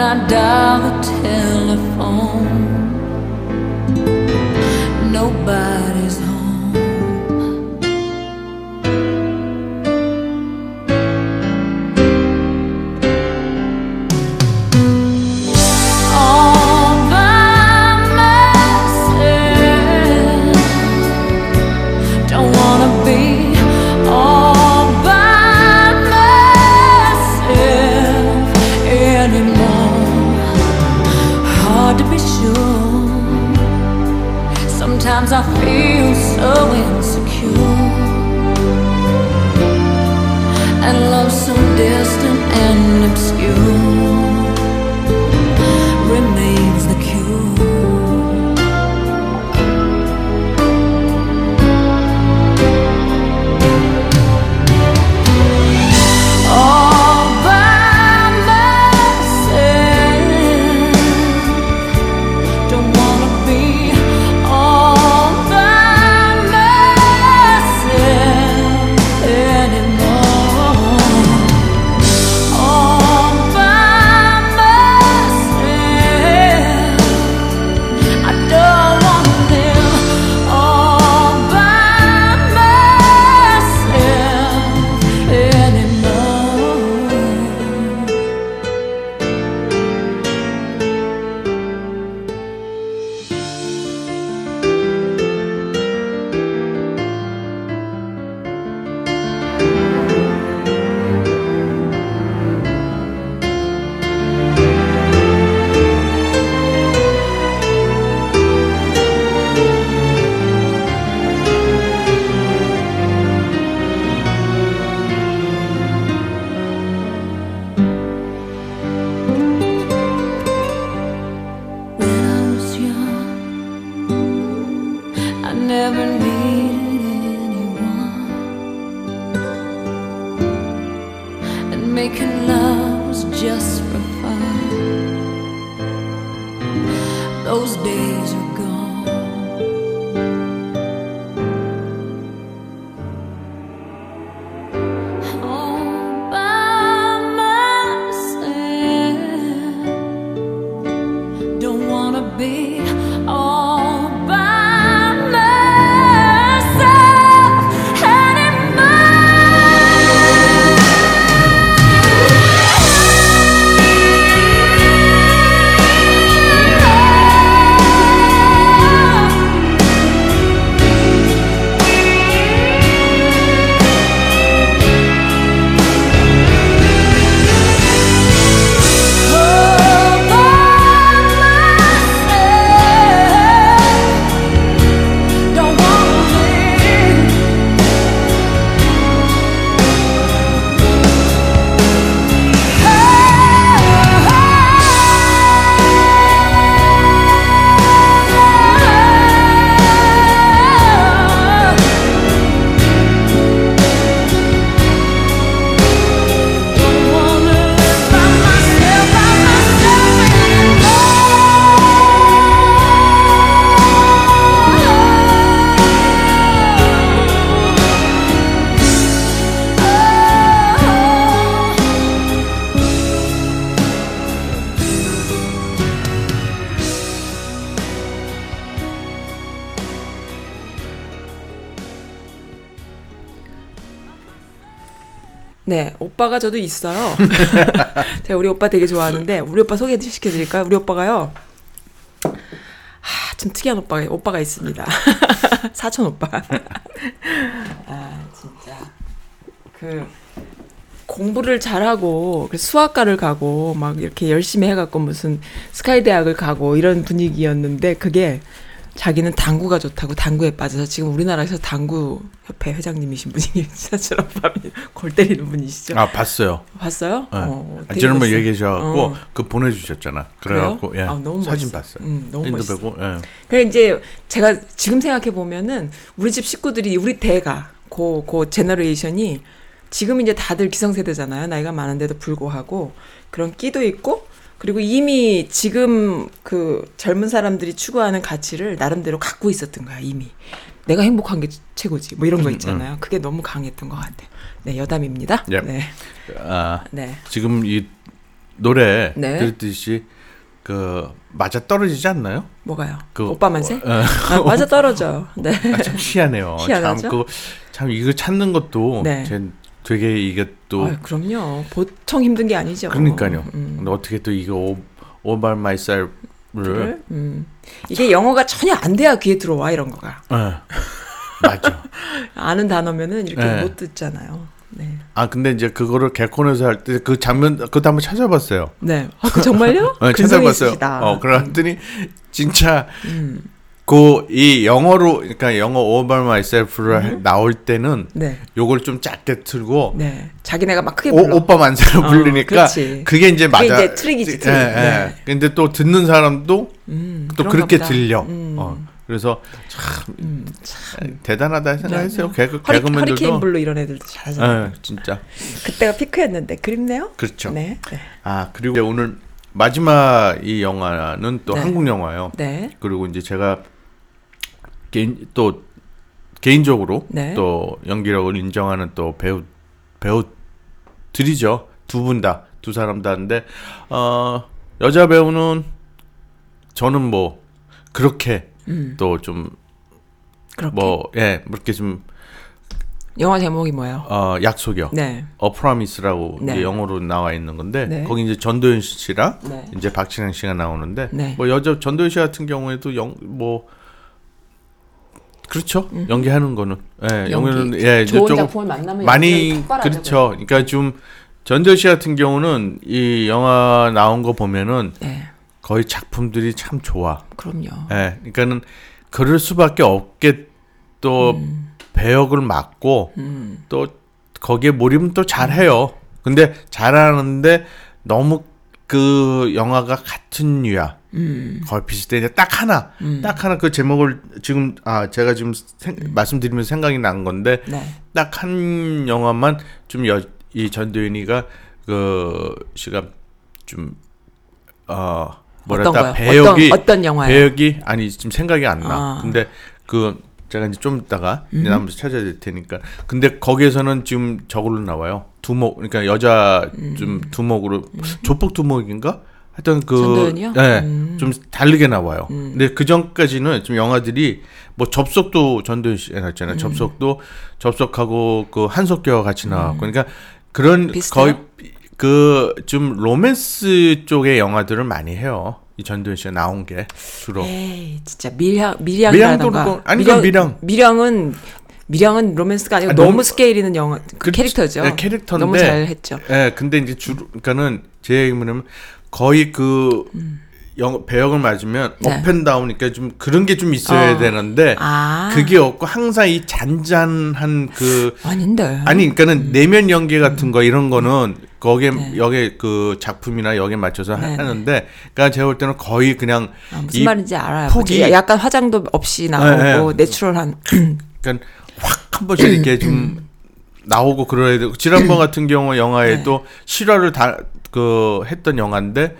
And I doubt him. 오빠가 저도 있어요. 제가 우리 오빠 되게 좋아하는데 우리 오빠 소개시켜 드릴까요? 우리 오빠가요. 하, 좀 특이한 오빠가 오빠가 있습니다. 사촌 오빠. 아, 진짜. 그 공부를 잘하고 그 수학과를 가고 막 이렇게 열심히 해갖고 무슨 스카이 대학을 가고 이런 분위기였는데 그게 자기는 당구가 좋다고 당구에 빠져서 지금 우리나라에서 당구 협회 회장님이신 분이 사촌 오빠 골 때리는 분이시죠. 아 봤어요. 봤어요? 네. 어, 아, 지난번 멋있어요. 얘기하셔갖고 어. 그 보내주셨잖아. 그래갖고 예? 아, 너무 사진 멋있어. 봤어요. 음, 너무 멋있어. 보고 예. 그래 이제 제가 지금 생각해 보면은 우리 집 식구들이 우리 대가 고, 고 generation이 지금 이제 다들 기성세대잖아요. 나이가 많은데도 불구하고 그런 끼도 있고 그리고 이미 지금 그 젊은 사람들이 추구하는 가치를 나름대로 갖고 있었던 거야, 이미. 내가 행복한 게 최고지. 뭐 이런 거 있잖아요. 그게 너무 강했던 것 같아요. 네, 여담입니다. 예. 네. 아 네. 지금 이 노래 네. 그랬듯이 그 맞아 떨어지지 않나요? 뭐가요? 그 오빠 만세? 어, 아, 맞아 떨어져요. 네. 아, 참 희한해요. 희한하죠? 참, 그, 참 이거 찾는 것도 네. 제 되게 이게 또 아유, 그럼요. 보통 힘든 게 아니죠. 그러니까요. 음. 근데 어떻게 또 이거 오, All by myself를 그래? 음. 이게 영어가 전혀 안 돼야 귀에 들어와 이런 거가 어, 맞아. 아는 단어면은 이렇게 네. 못 듣잖아요. 네. 아 근데 이제 그거를 개콘에서 할 때 그 장면 그것도 한번 찾아봤어요. 네. 아, 그 정말요? 어, 근성이 찾아봤어요. 있으시다. 어 그랬더니 진짜 음. 그 이 영어로 그러니까 영어 by myself를 할- 나올 때는 네. 요걸 좀 작게 틀고 네. 자기네가 막 크게 오, 불러. 오 빠 만세를 어, 부르니까 그렇지. 그게 이제 그게 맞아. 이제 트릭이지, 트릭. 예, 예. 네. 근데 또 듣는 사람도 음, 또 그렇게 보다. 들려. 음. 어. 그래서 참 음, 참. 대단하다 생각했어요. 네. 개그 허리, 허리케인 개그맨들도. 블루 이런 애들도 잘하잖아요. 예, 진짜 그때가 피크였는데 그립네요. 그렇죠. 네. 네. 아 그리고 오늘 마지막 이 영화는 또 네. 한국 영화예요. 네. 그리고 이제 제가 개인 또 개인적으로 네. 또 연기력을 인정하는 또 배우 배우들이죠. 두 분 다, 두 사람 다인데 어 여자 배우는 저는 뭐 그렇게 음. 또좀 그렇게. 뭐 예, 그렇게 좀 영화 제목이 뭐예요? 어, 약속이요. 네. 어 프로미스라고 네. 이제 영어로 나와 있는 건데 네. 거기 이제 전도연 씨랑 네. 이제 박진영 씨가 나오는데 네. 뭐 여자 전도연 씨 같은 경우에도 영뭐 그렇죠 연기하는 거는 예 연기는 예 음. 좋은 작품을 만나면 많이 그렇죠 그러니까 좀 전도연 씨 같은 경우는 이 영화 나온 거 보면은 네. 거의 작품들이 참 좋아 그럼요. 예 그러니까는 그럴 수밖에 없게 또 배역을 맡고 음. 또 거기에 몰입은 또 잘해요. 근데 잘하는데 너무 그 영화가 같은 류야. 음. 거의 비슷해. 딱 하나, 딱 하나 그 제목을 지금 아 제가 지금 생- 말씀드리면서 생각이 난 건데 네. 딱한 영화만 좀 이 전도연이가 그 씨가 좀어 어떤 뭐랄까? 배역이 어떤, 어떤? 배역이 아니 지금 생각이 안 나. 아. 근데 그 제가 이제 좀 이따가 이제 한번 찾아야 될 테니까. 근데 거기에서는 지금 저걸로 나와요. 두목 그러니까 여자 좀 두목으로 조폭 두목인가? 하여튼 그 전도연이요? 네, 음. 좀 다르게 나와요. 근데 그 전까지는 좀 영화들이 뭐 접속도 전도연 씨 나왔잖아요. 음. 접속도 접속하고 그 한석규와 같이 나왔고 그러니까 그런 음. 비슷해요? 거의 그 좀 로맨스 쪽의 영화들을 많이 해요. 이 전도연 씨가 나온 게 주로. 에이, 진짜 밀양 밀양이라던가. 밀양도 그렇고, 아니, 그건 밀양. 밀양은 밀양은 로맨스가 아니고 아, 너무, 너무- 스케일 있는 영화 그- 캐릭터죠. 네, 캐릭터인데 너무 잘했죠. 예, 근데 이제 주로 그러니까는 제 얘기는 거의 그 영, 배역을 맞으면 음. 네. 업앤다운이니까 좀 그런 게 좀 있어야 어. 되는데 아. 그게 없고 항상 이 잔잔한 그 아닌데. 아니 그러니까는 내면 연기 같은 거 이런 거는 거기에 음. 네. 여기 그 작품이나 여기에 맞춰서 네, 네. 하는데 그러니까 제가 볼 때는 거의 그냥 아, 무슨 이 말인지 알아요. 폭이- 그치? 약간 화장도 없이 나오고 네, 내추럴한 그러니까 확 한 번씩 이렇게 좀 나오고 그래야 되고 지난번 같은 경우 영화에도 네. 실화를 다 그 했던 영화인데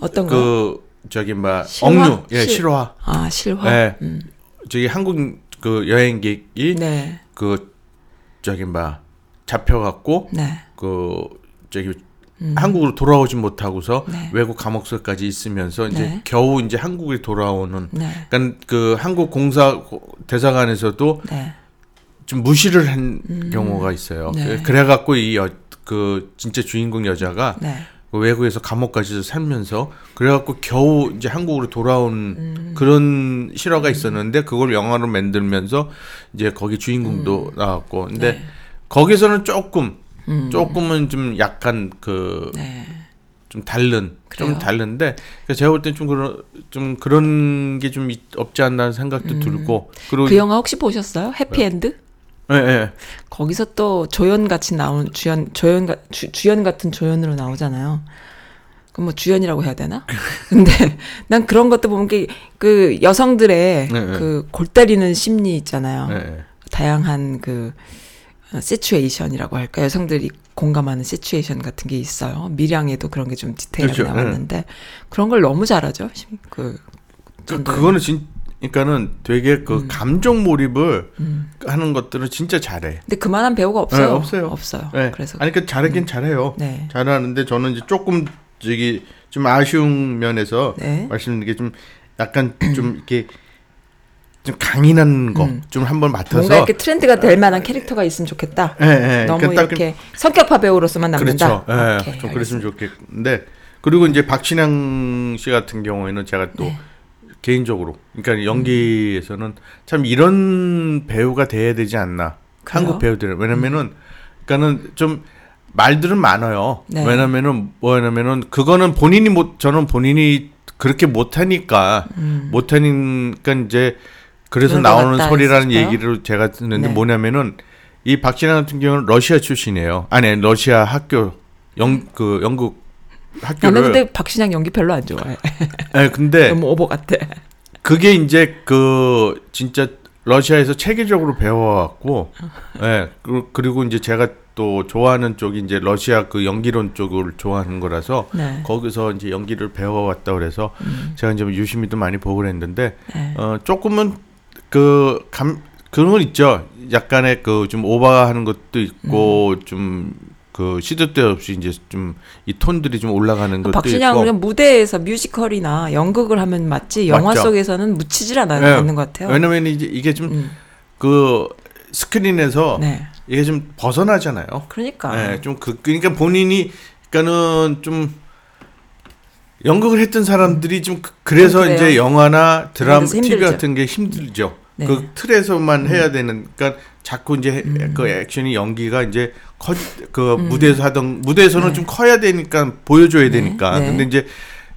어떤 거? 그 저기 뭐 실화? 억류 예 실- 실화 아 실화. 예 음. 저기 한국 그 여행객이 네. 그 저기 뭐 잡혀갖고 네. 그 저기 한국으로 돌아오지 못하고서 네. 외국 감옥소까지 있으면서 이제 네. 겨우 이제 한국에 돌아오는 네. 그러니까 그 한국 공사 대사관에서도 네. 좀 무시를 한 경우가 있어요. 네. 그래 갖고 이 그 진짜 주인공 여자가 네. 그 외국에서 감옥까지 살면서 그래갖고 겨우 이제 한국으로 돌아온 음. 그런 실화가 있었는데 그걸 영화로 만들면서 이제 거기 주인공도 음. 나왔고 근데 네. 거기서는 조금 조금은 좀 약간 그좀 네. 다른 그래요? 좀 다른데 제가 볼 땐 좀 그런 좀 그런 게 좀 없지 않나 생각도 들고 그리고 그 영화 혹시 보셨어요? 해피엔드? 예, 예. 거기서 또 조연 같이 나온 주연 조연 가, 주, 주연 같은 조연으로 나오잖아요. 그럼 뭐 주연이라고 해야 되나? 근데 난 그런 것도 보면 그- 그 여성들의 네, 네. 그 골 때리는 심리 있잖아요. 예, 예. 다양한 그 situation이라고 할까 여성들이 공감하는 situation 같은 게 있어요. 밀양에도 그런 게 좀 디테일하게 그렇죠. 나왔는데 그런 걸 너무 잘하죠. 심- 그 그. 그거는 진 그러니까는 되게 음. 그 감정 몰입을 하는 것들은 진짜 잘해. 근데 그만한 배우가 없어요. 네, 없어요. 없어요. 예. 그래서 아니 그 잘하긴 잘해요. 네. 잘하는데 저는 이제 조금 저기 좀 아쉬운 면에서 네. 말씀드린 게 좀 약간 좀 이렇게 좀 강인한 거 좀 한번 맡아서 음. 뭔가 이렇게 트렌드가 될 만한 캐릭터가 있으면 좋겠다. 예, 예. 너무 그러니까 딱 이렇게 성격파 배우로서만 남는다. 그렇죠. 예, 좀 알겠습니다. 그랬으면 좋겠는데 그리고 이제 박신양 씨 같은 경우에는 제가 또 네. 개인적으로 그러니까 연기에서는 참 이런 배우가 돼야 되지 않나 그래요? 한국 배우들은 왜냐면은 그러니까는 좀 말들은 많아요. 네. 왜냐면은 뭐냐면은 그거는 본인이 못 저는 본인이 그렇게 못하니까 못하니까 이제 그래서 음. 나오는 소리라는? 얘기를 제가 듣는데 네. 뭐냐면은 이 박신양 같은 경우는 러시아 출신이에요. 아니 러시아 학교 영 그 영국 학교를 근데 박신양 연기 별로 안 좋아해. 예, 근데 너무 오버 같아. 그게 이제 그 진짜 러시아에서 체계적으로 배워왔고, 예 그- 그리고 이제 제가 또 좋아하는 쪽이 이제 러시아 그 연기론 쪽을 좋아하는 거라서 네. 거기서 이제 연기를 배워왔다 그래서 제가 이제 유심히도 많이 보고 그랬는데 네. 어 조금은 그 감 그런 건 있죠. 약간의 그 좀 오버하는 것도 있고 좀 그 시도 때 없이 이제 좀 이 톤들이 좀 올라가는 것도 박신양은 있고. 그냥 무대에서 뮤지컬이나 연극을 하면 맞지 영화 맞죠. 속에서는 묻히질 않아, 예. 않는 것 같아요. 왜냐면 이제 이게 좀 음. 그 스크린에서 네. 이게 좀 벗어나잖아요. 그러니까. 네, 좀그 그러니까 본인이 그러니까는 좀 연극을 했던 사람들이 좀 그- 그래서 음, 그래요. 이제 영화나 드라마, TV. 같은 게 힘들죠. 네. 그 틀에서만 해야 되는 그러니까 자꾸 이제 음. 그 액션이 연기가 이제 커, 그 무대에서 하던 무대에서는 좀 커야 되니까 보여줘야 되니까 네. 근데 이제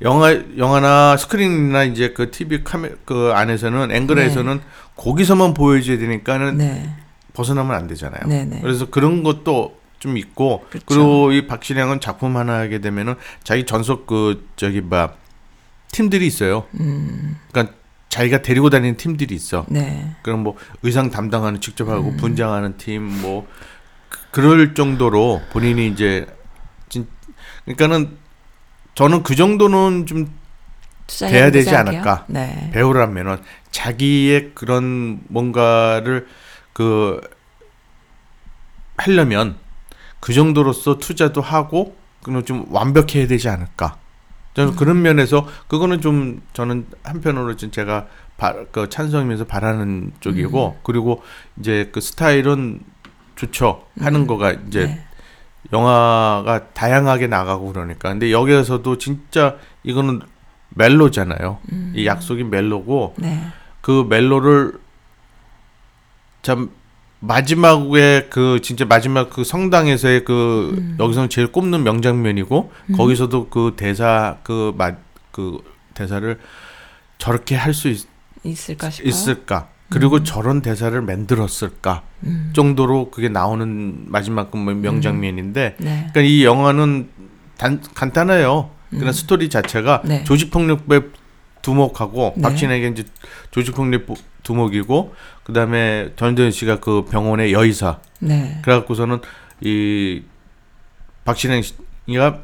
영화 영화나 스크린이나 이제 그 TV 카메 그 안에서는 앵글에서는 거기서만 보여줘야 되니까는 네. 벗어나면 안 되잖아요. 네, 네. 그래서 그런 것도 좀 있고 그렇죠. 그리고이 박신양은 작품 하나 하게 되면은 자기 전속 그 저기 뭐 팀들이 있어요. 음. 그러니까 자기가 데리고 다니는 팀들이 있어. 네. 그럼 뭐 의상 담당하는 직접 하고 음. 분장하는 팀 뭐 그럴 정도로 본인이 이제 진 그러니까는 저는 그 정도는 좀 돼야 되지? 않을까. 네. 배우라면은 자기의 그런 뭔가를 그 하려면 그 정도로서 투자도 하고 그는 좀 완벽해야 되지 않을까. 저는 음. 그런 면에서 그거는 좀 저는 한편으로 좀 제가 바, 그 찬성이면서 바라는 쪽이고 음. 그리고 이제 그 스타일은 좋죠 하는 거가 이제 네. 영화가 다양하게 나가고 그러니까 근데 여기에서도 진짜 이거는 멜로잖아요. 이 약속이 멜로고 네. 그 멜로를 참 마지막에 그 진짜 마지막 그 성당에서의 그 여기서는 제일 꼽는 명장면이고 거기서도 그 대사 그마그 대사를 저렇게 할 수 있을까 싶어요. 있을까 그리고 저런 대사를 만들었을까 정도로 그게 나오는 마지막 그 명장면인데 네. 그러니까 이 영화는 단 간단해요. 그냥 스토리 자체가 네. 조직폭력배 두목하고 네. 박진에게 이제 조직폭력 두목이고 그다음에 전도연 씨가 그 병원의 여의사. 네. 그래갖고서는 이 박신행 씨가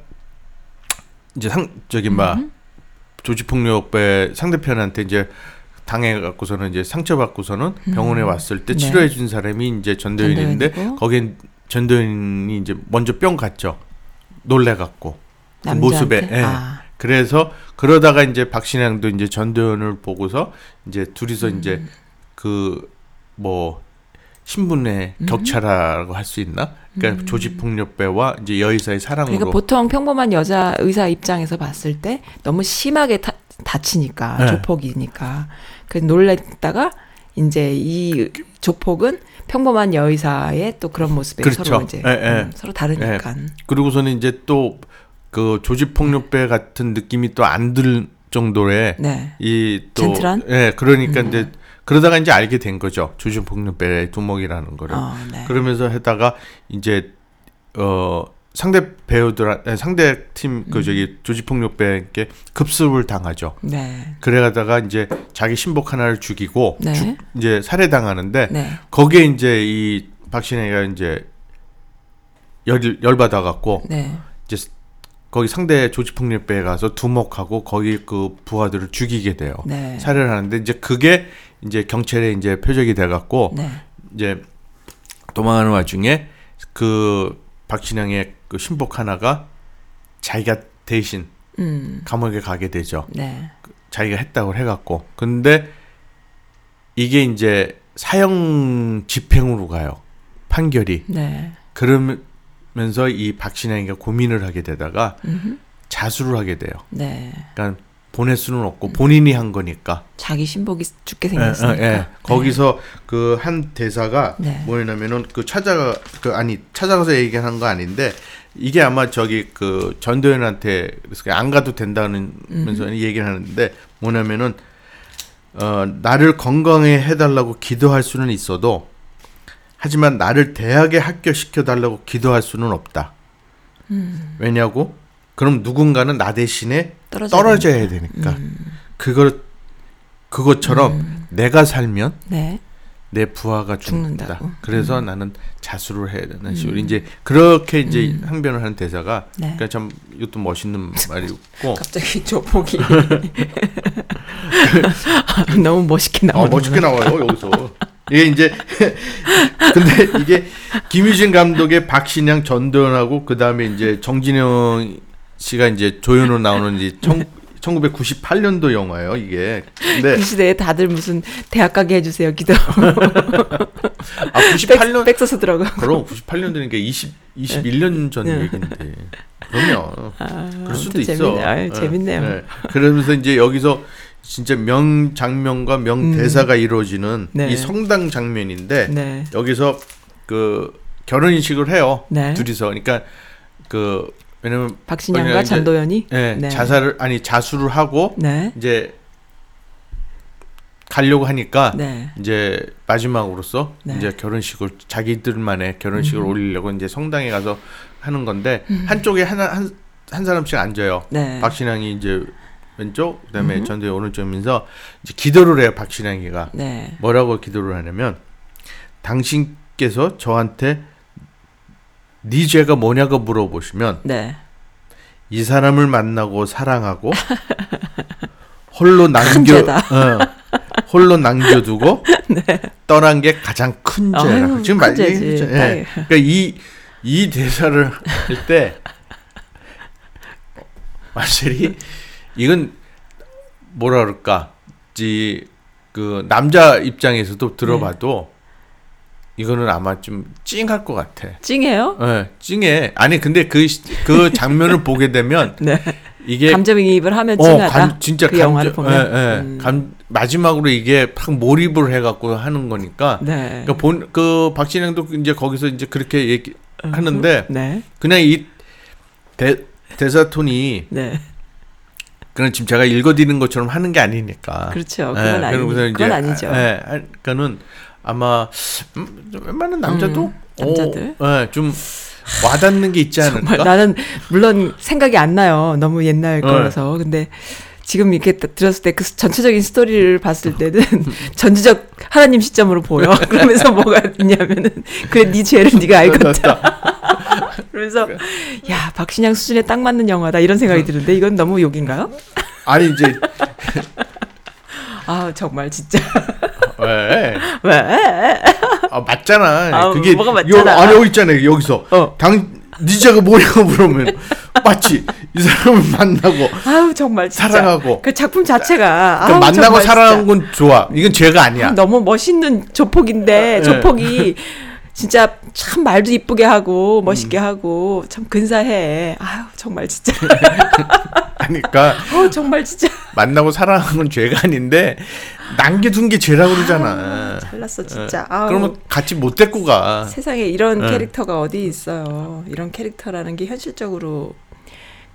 이제 상 저기 막 음. 조직폭력배 상대편한테 이제 당해갖고서는 이제 상처받고서는 병원에 왔을 때 네. 치료해 준 사람이 이제 전도연인데 전도연이고. 거긴 전도연이 이제 먼저 뿅 갔죠. 놀래갖고 그 남자한테? 모습에. 예. 아. 그래서 그러다가 이제 박신양도 이제 전도연을 보고서 이제 둘이서 음. 이제 그 뭐 신분의 음. 격차라고 할 수 있나? 그러니까 조직폭력배와 이제 여의사의 사랑으로 그러니까 보통 평범한 여자 의사 입장에서 봤을 때 너무 심하게 타, 다치니까 네. 조폭이니까 그 놀랬다가 이제 이 조폭은 평범한 여의사의 또 그런 모습에 그렇죠. 서로 이제 예, 예. 음, 서로 다르니까 그리고서는 이제 또 그 조직폭력배 같은 느낌이 또 안 들 정도의 네. 이또 젠틀한? 예, 그러니까 이제 그러다가 이제 알게 된 거죠. 조직폭력배의 두목이라는 거를. 어, 네. 그러면서 하다가 이제 어 상대 배우들 상대 팀그 저기 조직폭력배에게 급습을 당하죠. 네. 그래가다가 이제 자기 신복 하나를 죽이고 네. 죽- 이제 살해당하는데 네. 거기에 이제 이 박신혜가 이제 열 열받아 갖고 네. 거기 상대 조직폭력배에 가서 두목하고 거기 그 부하들을 죽이게 돼요. 네. 살해를 하는데 이제 그게 이제 경찰에 이제 표적이 돼 갖고 네. 이제 도망하는 와중에 그 박신양의 그 신복 하나가 자기가 대신 음. 감옥에 가게 되죠. 네. 자기가 했다고 해갖고. 근데 이게 이제 사형 집행으로 가요. 판결이. 네. 그러 면서 이 박신양이가 고민을 하게 되다가 음흠. 자수를 하게 돼요. 네. 그러니까 보낼 수는 없고 본인이 한 거니까. 자기 신복이 죽게 예, 생겼으니까. 예, 예. 거기서 그한 대사가 네. 뭐냐면은 그 찾아가 그 아니 찾아가서 얘기한 거 아닌데 이게 아마 저기 그 전도연한테 그래서 안 가도 된다는면서 얘기를 하는데 뭐냐면은 어 나를 건강해 해달라고 기도할 수는 있어도 하지만 나를 대학에 합격시켜 달라고 기도할 수는 없다. 음. 왜냐고? 그럼 누군가는 나 대신에 떨어져야 떨어져야 되니까. 그걸 그것처럼 내가 살면 네. 내 부하가 죽는다. 죽는다고. 음. 그래서 나는 자수를 해야 되는 식으로 이제 그렇게 이제 항변을 하는 대사가 네. 그러니까 참 이것도 멋있는 말이고 갑자기 조폭이 너무 멋있게 나오는 어, 멋있게 나와요 여기서 이게 이제 근데 이게 김유진 감독의 박신양 전도연하고 그 다음에 이제 정진영 씨가 이제 조연으로 나오는 이제 청, 1998년도 영화예요 이게 근데 그 시대에 다들 무슨 대학 가게 해주세요 기도 아 98년 백 써서 들어가 그럼 98년도니까 20 21년 전 네. 얘기인데 그럼요 그럴 수도 아무튼 있어 재밌네. 아유, 예, 재밌네요. 예. 그러면서 이제 여기서 진짜 명 장면과 명 대사가 이루어지는 네. 이 성당 장면인데 네. 여기서 그 결혼식을 해요 네. 둘이서 그러니까 그 왜냐면 박신양과 전도연이 예, 네. 자살을 아니 자수를 하고 네. 이제 가려고 하니까 네. 이제 마지막으로서 네. 음. 이제 결혼식을 자기들만의 결혼식을 올리려고 이제 성당에 가서 하는 건데 한쪽에 하나 한, 한 사람씩 앉아요. 네. 박신양이 이제 왼쪽, 그다음에 전도연 오른쪽이면서 이제 기도를 해요. 박신양이가 네. 뭐라고 기도를 하냐면 당신께서 저한테 네 죄가 뭐냐고 물어보시면 네. 이 사람을 만나고 사랑하고 홀로 남겨. 어, 홀로 남겨두고 떠난 게 가장 큰 죄라. 네. 아유, 지금 큰말 죄지. 예. 그러니까 이 이 대사를 할 때 마셀이 이건 뭐라 그럴까? 이그 남자 입장에서도 들어봐도 네. 이거는 아마 좀 찡할 것 같아. 찡해요? 예, 찡해. 아니 근데 그그 장면을 보게 되면 네. 이게 감정이입을 하면 어, 찡하다. 감, 진짜 그 감정- 영화를 보면. 예, 예. 음. 감, 마지막으로 이게 팍 몰입을 해갖고 하는 거니까. 네. 그러니까 본, 그 박신영도 이제 거기서 이제 그렇게 얘기 하는데 네. 그냥 이 대, 대사 톤이 네. 그냥 지금 제가 읽어드리는 것처럼 하는 게 아니니까. 그렇죠. 그건 아니- 그러고서 이제 그건 아니죠. 예, 아, 그러니까는 아마 음, 좀 웬만한 남자도 음, 남자들? 오, 예, 좀 와닿는 게 있지 않을까? 정말 나는 물론 생각이 안 나요. 너무 옛날 네. 거라서. 근데 지금 이렇게 딱 들었을 때 그 전체적인 스토리를 봤을 때는 전지적 하나님 시점으로 보여. 그러면서 뭐가 있냐면은 그래 네 죄를 네가 알겠다. 그러면서 야 박신양 수준에 딱 맞는 영화다 이런 생각이 드는데 이건 너무 욕인가요? 아니 이제 아 정말 진짜 왜? 왜? 아 맞잖아. 아우, 그게 뭐가 맞잖아. 여, 아니 여기 있잖아요. 여기서 어. 당 니자가 뭐냐고 물으면 맞지. 이 사람을 만나고 아우 정말 진짜. 사랑하고. 그 작품 자체가 그러니까 만나고 정말 진짜. 건 좋아. 이건 죄가 아니야. 너무 멋있는 조폭인데 네. 조폭이 진짜 참 말도 이쁘게 하고 멋있게 음. 하고 참 근사해. 아유 정말 진짜. 그러니까 어 정말 진짜. 만나고 사랑하는 건 죄가 아닌데 남겨둔 게 죄라고 그러잖아. 잘났어 예. 진짜. 아우, 그러면 같이 못 데리고 가. 세상에 이런 네. 캐릭터가 어디 있어요. 이런 캐릭터라는 게 현실적으로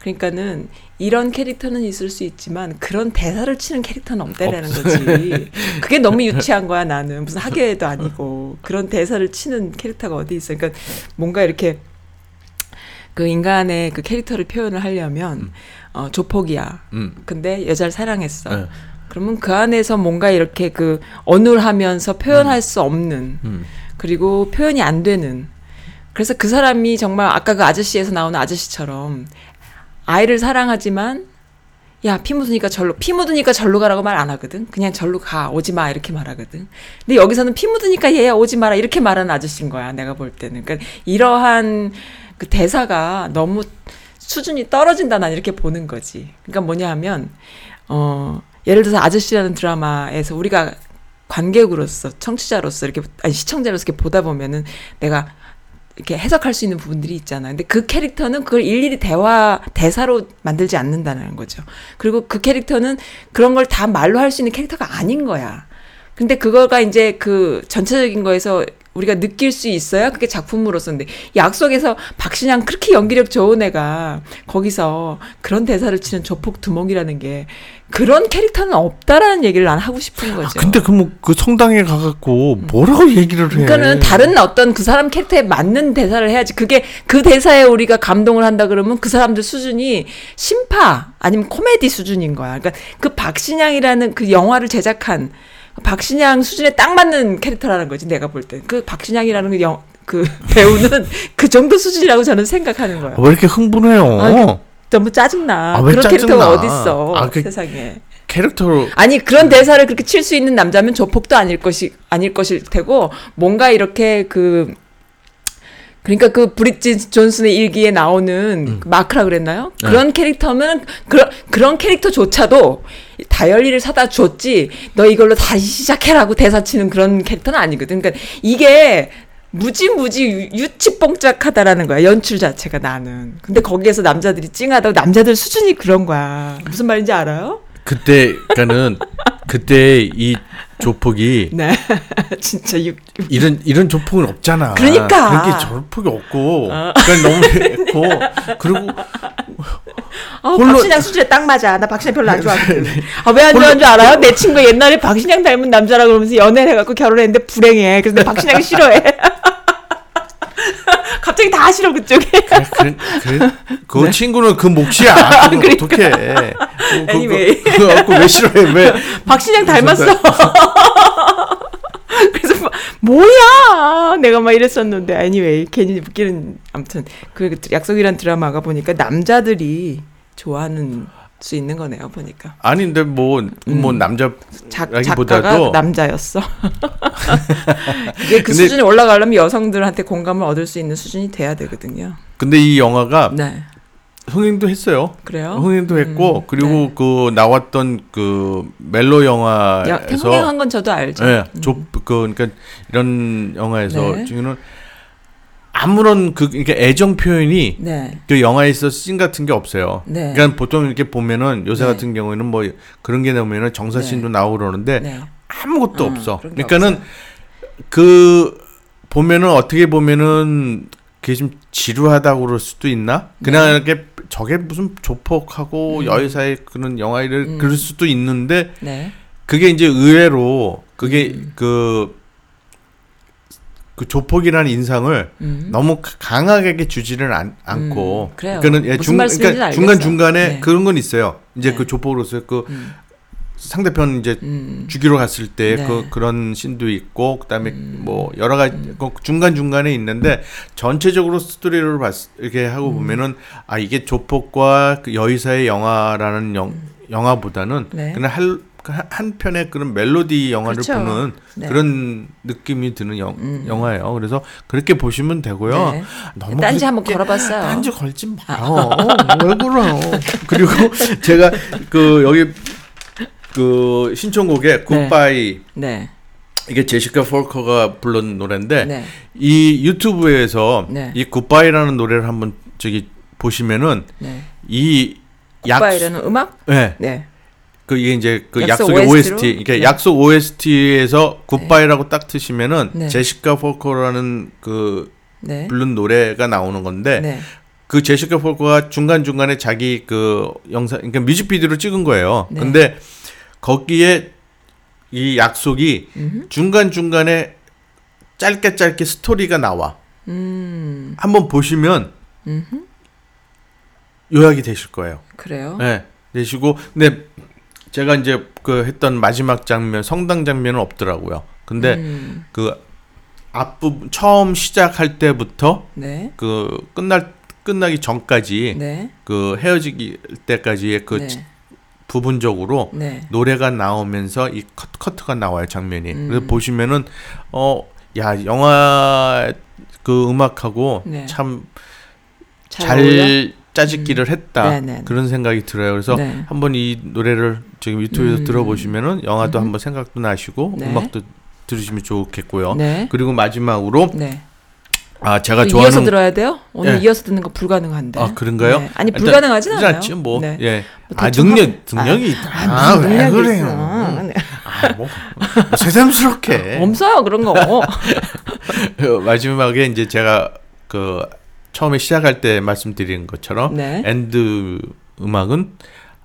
그러니까는 이런 캐릭터는 있을 수 있지만 그런 대사를 치는 캐릭터는 없다라는 거지. 그게 너무 유치한 거야 나는 무슨 학예도 아니고 그런 대사를 치는 캐릭터가 어디 있어. 그러니까 뭔가 이렇게 그 인간의 그 캐릭터를 표현을 하려면 어, 조폭이야. 음. 근데 여자를 사랑했어. 네. 그러면 그 안에서 뭔가 이렇게 그 어눌하면서 표현할 수 없는 음. 그리고 표현이 안 되는 그래서 그 사람이 정말 아까 그 아저씨에서 나오는 아저씨처럼 아이를 사랑하지만 야 피 묻으니까 절로 피 묻으니까 절로 가라고 말 안 하거든. 그냥 절로 가 오지 마 이렇게 말하거든. 근데 여기서는 피 묻으니까 얘야 오지 마라 이렇게 말하는 아저씨인 거야 내가 볼 때는. 그러니까 이러한 그 대사가 너무 수준이 떨어진다 난 이렇게 보는 거지. 그러니까 뭐냐 하면 어 예를 들어서 아저씨라는 드라마에서 우리가 관객으로서 청취자로서 이렇게 아니 시청자로서 이렇게 보다 보면은 내가 이렇게 해석할 수 있는 부분들이 있잖아. 근데 그 캐릭터는 그걸 일일이 대화 대사로 만들지 않는다는 거죠. 그리고 그 캐릭터는 그런 걸 다 말로 할 수 있는 캐릭터가 아닌 거야. 근데 그거가 이제 그 전체적인 거에서 우리가 느낄 수 있어야 그게 작품으로서인데 약속에서 박신양 그렇게 연기력 좋은 애가 거기서 그런 대사를 치는 조폭 두목이라는 게 그런 캐릭터는 없다라는 얘기를 난 하고 싶은 아, 거죠. 근데 그뭐그 성당에 가갖고 뭐라고 얘기를 해? 그러니까는 다른 어떤 그 사람 캐릭터에 맞는 대사를 해야지. 그게 그 대사에 우리가 감동을 한다 그러면 그 사람들 수준이 심파 아니면 코미디 수준인 거야. 그러니까 그 박신양이라는 그 영화를 제작한 박신양 수준에 딱 맞는 캐릭터라는 거지 내가 볼 때. 그 박신양이라는 그, 영, 그 배우는 그 정도 수준이라고 저는 생각하는 거예요. 왜 이렇게 흥분해요? 아니, 너무 짜증나. 아, 왜 그런 캐릭터가 짜증나? 어딨어 아, 그- 세상에. 캐릭터로 아니 그런 대사를 그렇게 칠 수 있는 남자면 조폭도 아닐 것이 아닐 것일 테고 뭔가 이렇게 그 그러니까 그 브릿지 존슨의 일기에 나오는 그 마크라 그랬나요? 네. 그런 캐릭터면 그런 그런 캐릭터조차도 다이어리를 사다 줬지 너 이걸로 다시 시작해라고 대사 치는 그런 캐릭터는 아니거든. 그러니까 이게 무지무지 유- 유치뽕짝하다라는 거야 연출 자체가 나는. 근데 거기에서 남자들이 찡하다고 남자들 수준이 그런 거야. 무슨 말인지 알아요? 그때 그러니까는 그때 이 조폭이 네, 진짜 유, 이런 이런 조폭은 없잖아. 그러니까. 어. 그게 조폭이 없고 그러니까 너무 했고 그리고 아, 홀로- 박신양 수준에 딱 맞아. 나 박신양 별로 안 좋아하거든. 아, 왜 안 좋아하는 줄 알아요? 내 친구 옛날에 박신양 닮은 남자라 그러면서 연애를 해갖고 결혼했는데 불행해. 그래서 박신양 싫어해. 갑자기 다 싫어 그쪽에. 그래, 그래, 그 친구는 그 몫이야. 그건 어떻게? 그, Anyway. 그, 그, 그, 왜 싫어해? 왜? 박신양 닮았어. 그래서 막, 뭐야? 내가 막 이랬었는데 anyway 괜히 웃기는 아무튼 그 약속이란 드라마가 보니까 남자들이 좋아하는 수 있는 거네요 보니까. 아닌데 뭐뭐 남자 작, 라기보다도 작가가 남자였어. 그게 그 근데- 수준이 올라가려면 여성들한테 공감을 얻을 수 있는 수준이 돼야 되거든요. 근데 이 영화가 네, 흥행도 했어요. 그래요. 흥행도 했고 그리고 네. 그 나왔던 그 멜로 야, 영화에서 흥행한 건 저도 알죠. 예, 좁, 그, 그러니까 이런 영화에서 네. 중에는 아무런 그, 이렇게 애정 표현이 네, 그 영화에 있어 씬 같은 게 없어요. 네. 그러니까 보통 이렇게 보면은 요새 네. 같은 경우에는 뭐 그런 게 나오면은 정사 씬도 나오고 그러는데 네. 아무것도 어, 없어. 그러니까는 없어요. 그 보면은 어떻게 보면은 그게 좀 지루하다고 그럴 수도 있나? 그냥 이렇게 저게 무슨 조폭하고 네. 음. 여의사의 그런 영화를 음. 그럴 수도 있는데 네, 그게 이제 의외로 그게 음. 그, 그 조폭이라는 인상을 음. 너무 가- 강하게 주지는 않, 않고 음, 그래요. 그러니까는 예, 중, 그러니까. 중간 중간에 네. 그런 건 있어요. 이제 네. 그 조폭으로서 그 음. 상대편 이제 음. 죽이러 갔을 때 네. 그 그런 신도 있고 그다음에 음. 뭐 여러 가지 중간 중간에 있는데 전체적으로 스토리를 봤 이렇게 하고 음. 보면은 아 이게 조폭과 그 여의사의 영화라는 영, 영화보다는 음. 네. 그냥 할, 한- 한 편의 그런 멜로디 영화를 그렇죠. 보는 네. 그런 느낌이 드는 영, 음. 영화예요. 그래서 그렇게 보시면 되고요. 네. 너무 딴지 한번 걸어봤어요. 아. 딴지 걸지 마요. 왜 그래요? 그리고 제가 그 여기 그 신청곡에 Goodbye 네, 이게 제시카 폴커가 부른 노래인데 네, 이 유튜브에서 네. 이 Goodbye라는 노래를 한번 저기 보시면은 네. 이 약, Goodbye라는 음악? 네, 네, 그 이게 이제 그 약속 약속의 OST 로? OST, 이게 네. 약속 OST에서 Goodbye라고 딱 트시면은 네. 제시카 폴커라는 그 네, 부른 노래가 나오는 건데 네, 그 제시카 폴커가 중간 중간에 자기 그 영상, 그러니까 뮤직비디오를 찍은 거예요. 네. 근데 거기에 이 약속이. 중간 중간에 짧게 짧게 스토리가 나와. 음, 한번 보시면 음흠. 요약이 되실 거예요. 그래요. 네, 되시고 근데 제가 이제 그 했던 마지막 장면 성당 장면은 없더라고요. 근데 음, 그 앞부분 처음 시작할 때부터 네, 그 끝날 끝나기 전까지 네, 그 헤어지기 때까지의 그 네, 지- 부분적으로 네. 노래가 나오면서 이 컷, 커트 가 나와요 장면이. 음. 그래서 보시면은 어 야 영화 그 음악하고 네. 참잘 어울려? 잘 짜집기를 했다 네, 네, 네. 그런 생각이 들어요. 그래서 네. 한번 이 노래를 지금 유튜브에서 음. 들어보시면은 영화도 한번 생각도 나시고 네. 음악도 들으시면 좋겠고요. 네. 그리고 마지막으로 네. 아 제가 또 좋아하는 이어서 들어야 돼요? 오늘 네. 이어서 듣는 거 불가능한데. 아 그런가요? 네. 아니 일단 불가능하진 않아요. 않지 뭐. 네. 예. 뭐 아 능력 능력이. 아, 무슨 왜 능력이 그래요? 있어. 네. 아, 뭐, 뭐 새삼스럽게. 없어요 그런 거. 그 마지막에 이제 제가 그 처음에 시작할 때 말씀드린 것처럼 네. end 음악은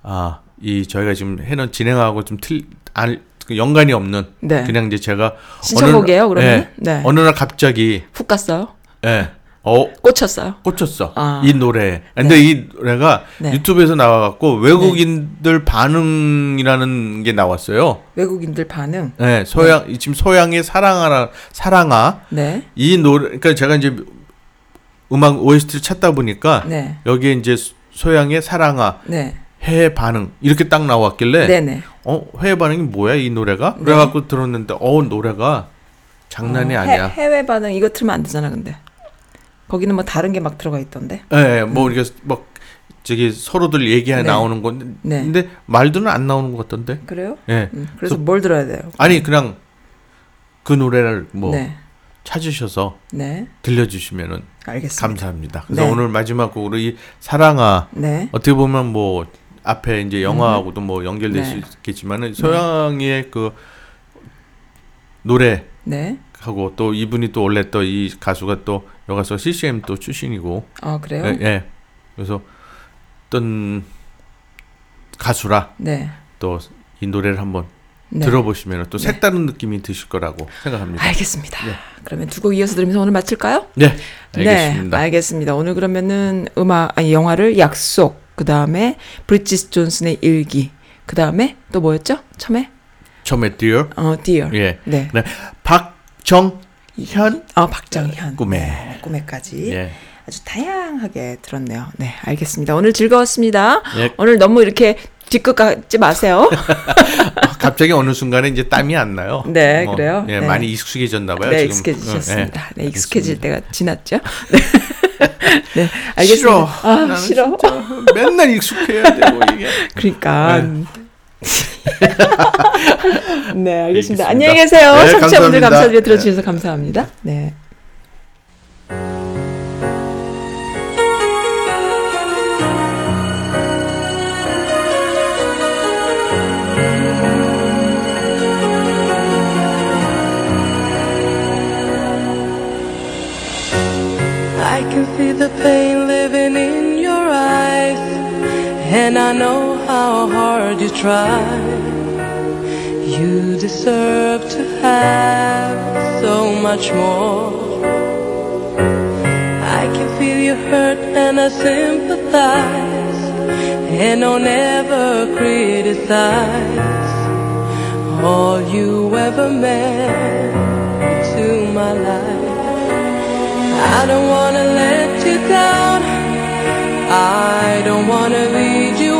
아 이 저희가 지금 해놓은 진행하고 좀 틀 안 연관이 없는 네. 그냥 이제 제가 신청곡이에요, 그러면? 예, 네. 어느 날 갑자기 훅 갔어요. 예. 어 꽂혔어요. 꽂혔어 아. 이 노래. 근데 이 노래가 네. 유튜브에서 나와갖고 외국인들 반응이라는 게 나왔어요. 외국인들 반응. 네, 소양 지금 소양의 사랑하라 사랑아 네. 이 노래 그러니까 제가 이제 음악 OST를 찾다 보니까 네. 여기에 이제 소양의 사랑아 네. 해 반응 이렇게 딱 나왔길래 네네. 어해 반응이 뭐야 이 노래가 그래갖고 들었는데 어 노래가 장난이 어, 아니야. 해, 해외 반응 이거 틀면 안 되잖아 근데. 거기는 뭐 다른 게 막 들어가 있던데. 예, 뭐 이렇게 막 저기 서로들 얘기해 네. 나오는 건데 네. 근데 말들은 안 나오는 것 같던데. 그래요? 예. 음, 그래서 그래서- 뭘 들어야 돼요? 아니 그냥 그 노래를 뭐 네. 찾으셔서 네. 들려주시면은 알겠습니다. 감사합니다. 그래서 네. 오늘 마지막 곡으로 이 사랑아 네. 어떻게 보면 뭐 앞에 이제 영화하고도 뭐 연결될 네. 수 있겠지만은 소양이의 그 노래 하고 네. 또 이분이 또 원래 또 이 가수가 또 여가수 CCM 또 출신이고 아 그래요? 예, 예. 그래서 어떤 가수라 네. 또이 노래를 한번 네. 들어보시면 또 색다른 느낌이 드실 거라고 생각합니다. 알겠습니다. 네. 그러면 두 곡 이어서 들으면서 오늘 마칠까요? 네, 알겠습니다. 네, 알겠습니다. 오늘 그러면은 음악 아니 영화를 약속 그 다음에 브리지스 존슨의 일기 그 다음에 또 뭐였죠? 처음에 처음에 Dear, 어 Dear. 예, 네. 네, 박정현, 어 박정현. 꿈에. 네, 꿈에까지 예, 아주 다양하게 들었네요. 네, 알겠습니다. 오늘 즐거웠습니다. 예. 오늘 너무 이렇게 뒤끝 가지 마세요. 갑자기 어느 순간에 이제 땀이 안 나요. 네, 그래요? 예, 네. 많이 익숙해졌나 봐요. 네, 지금. 익숙해지셨습니다. 예, 네, 익숙해질 알겠습니다. 때가 지났죠. 네, 네 알겠습니다. 싫어. 아, 싫어. 맨날 익숙해야 되고 이게. 그러니까. 네. 네, 알겠습니다. 알겠습니다. 안녕히 계세요. 네, 청취자분들. 감사드려 들어주셔서 감사합니다. 네. Can see the pain living in your eyes, and I know how hard you try. You deserve to have so much more. I can feel you hurt and I sympathize, and I'll never criticize all you ever meant to my life. I don't wanna let you down. I don't wanna lead you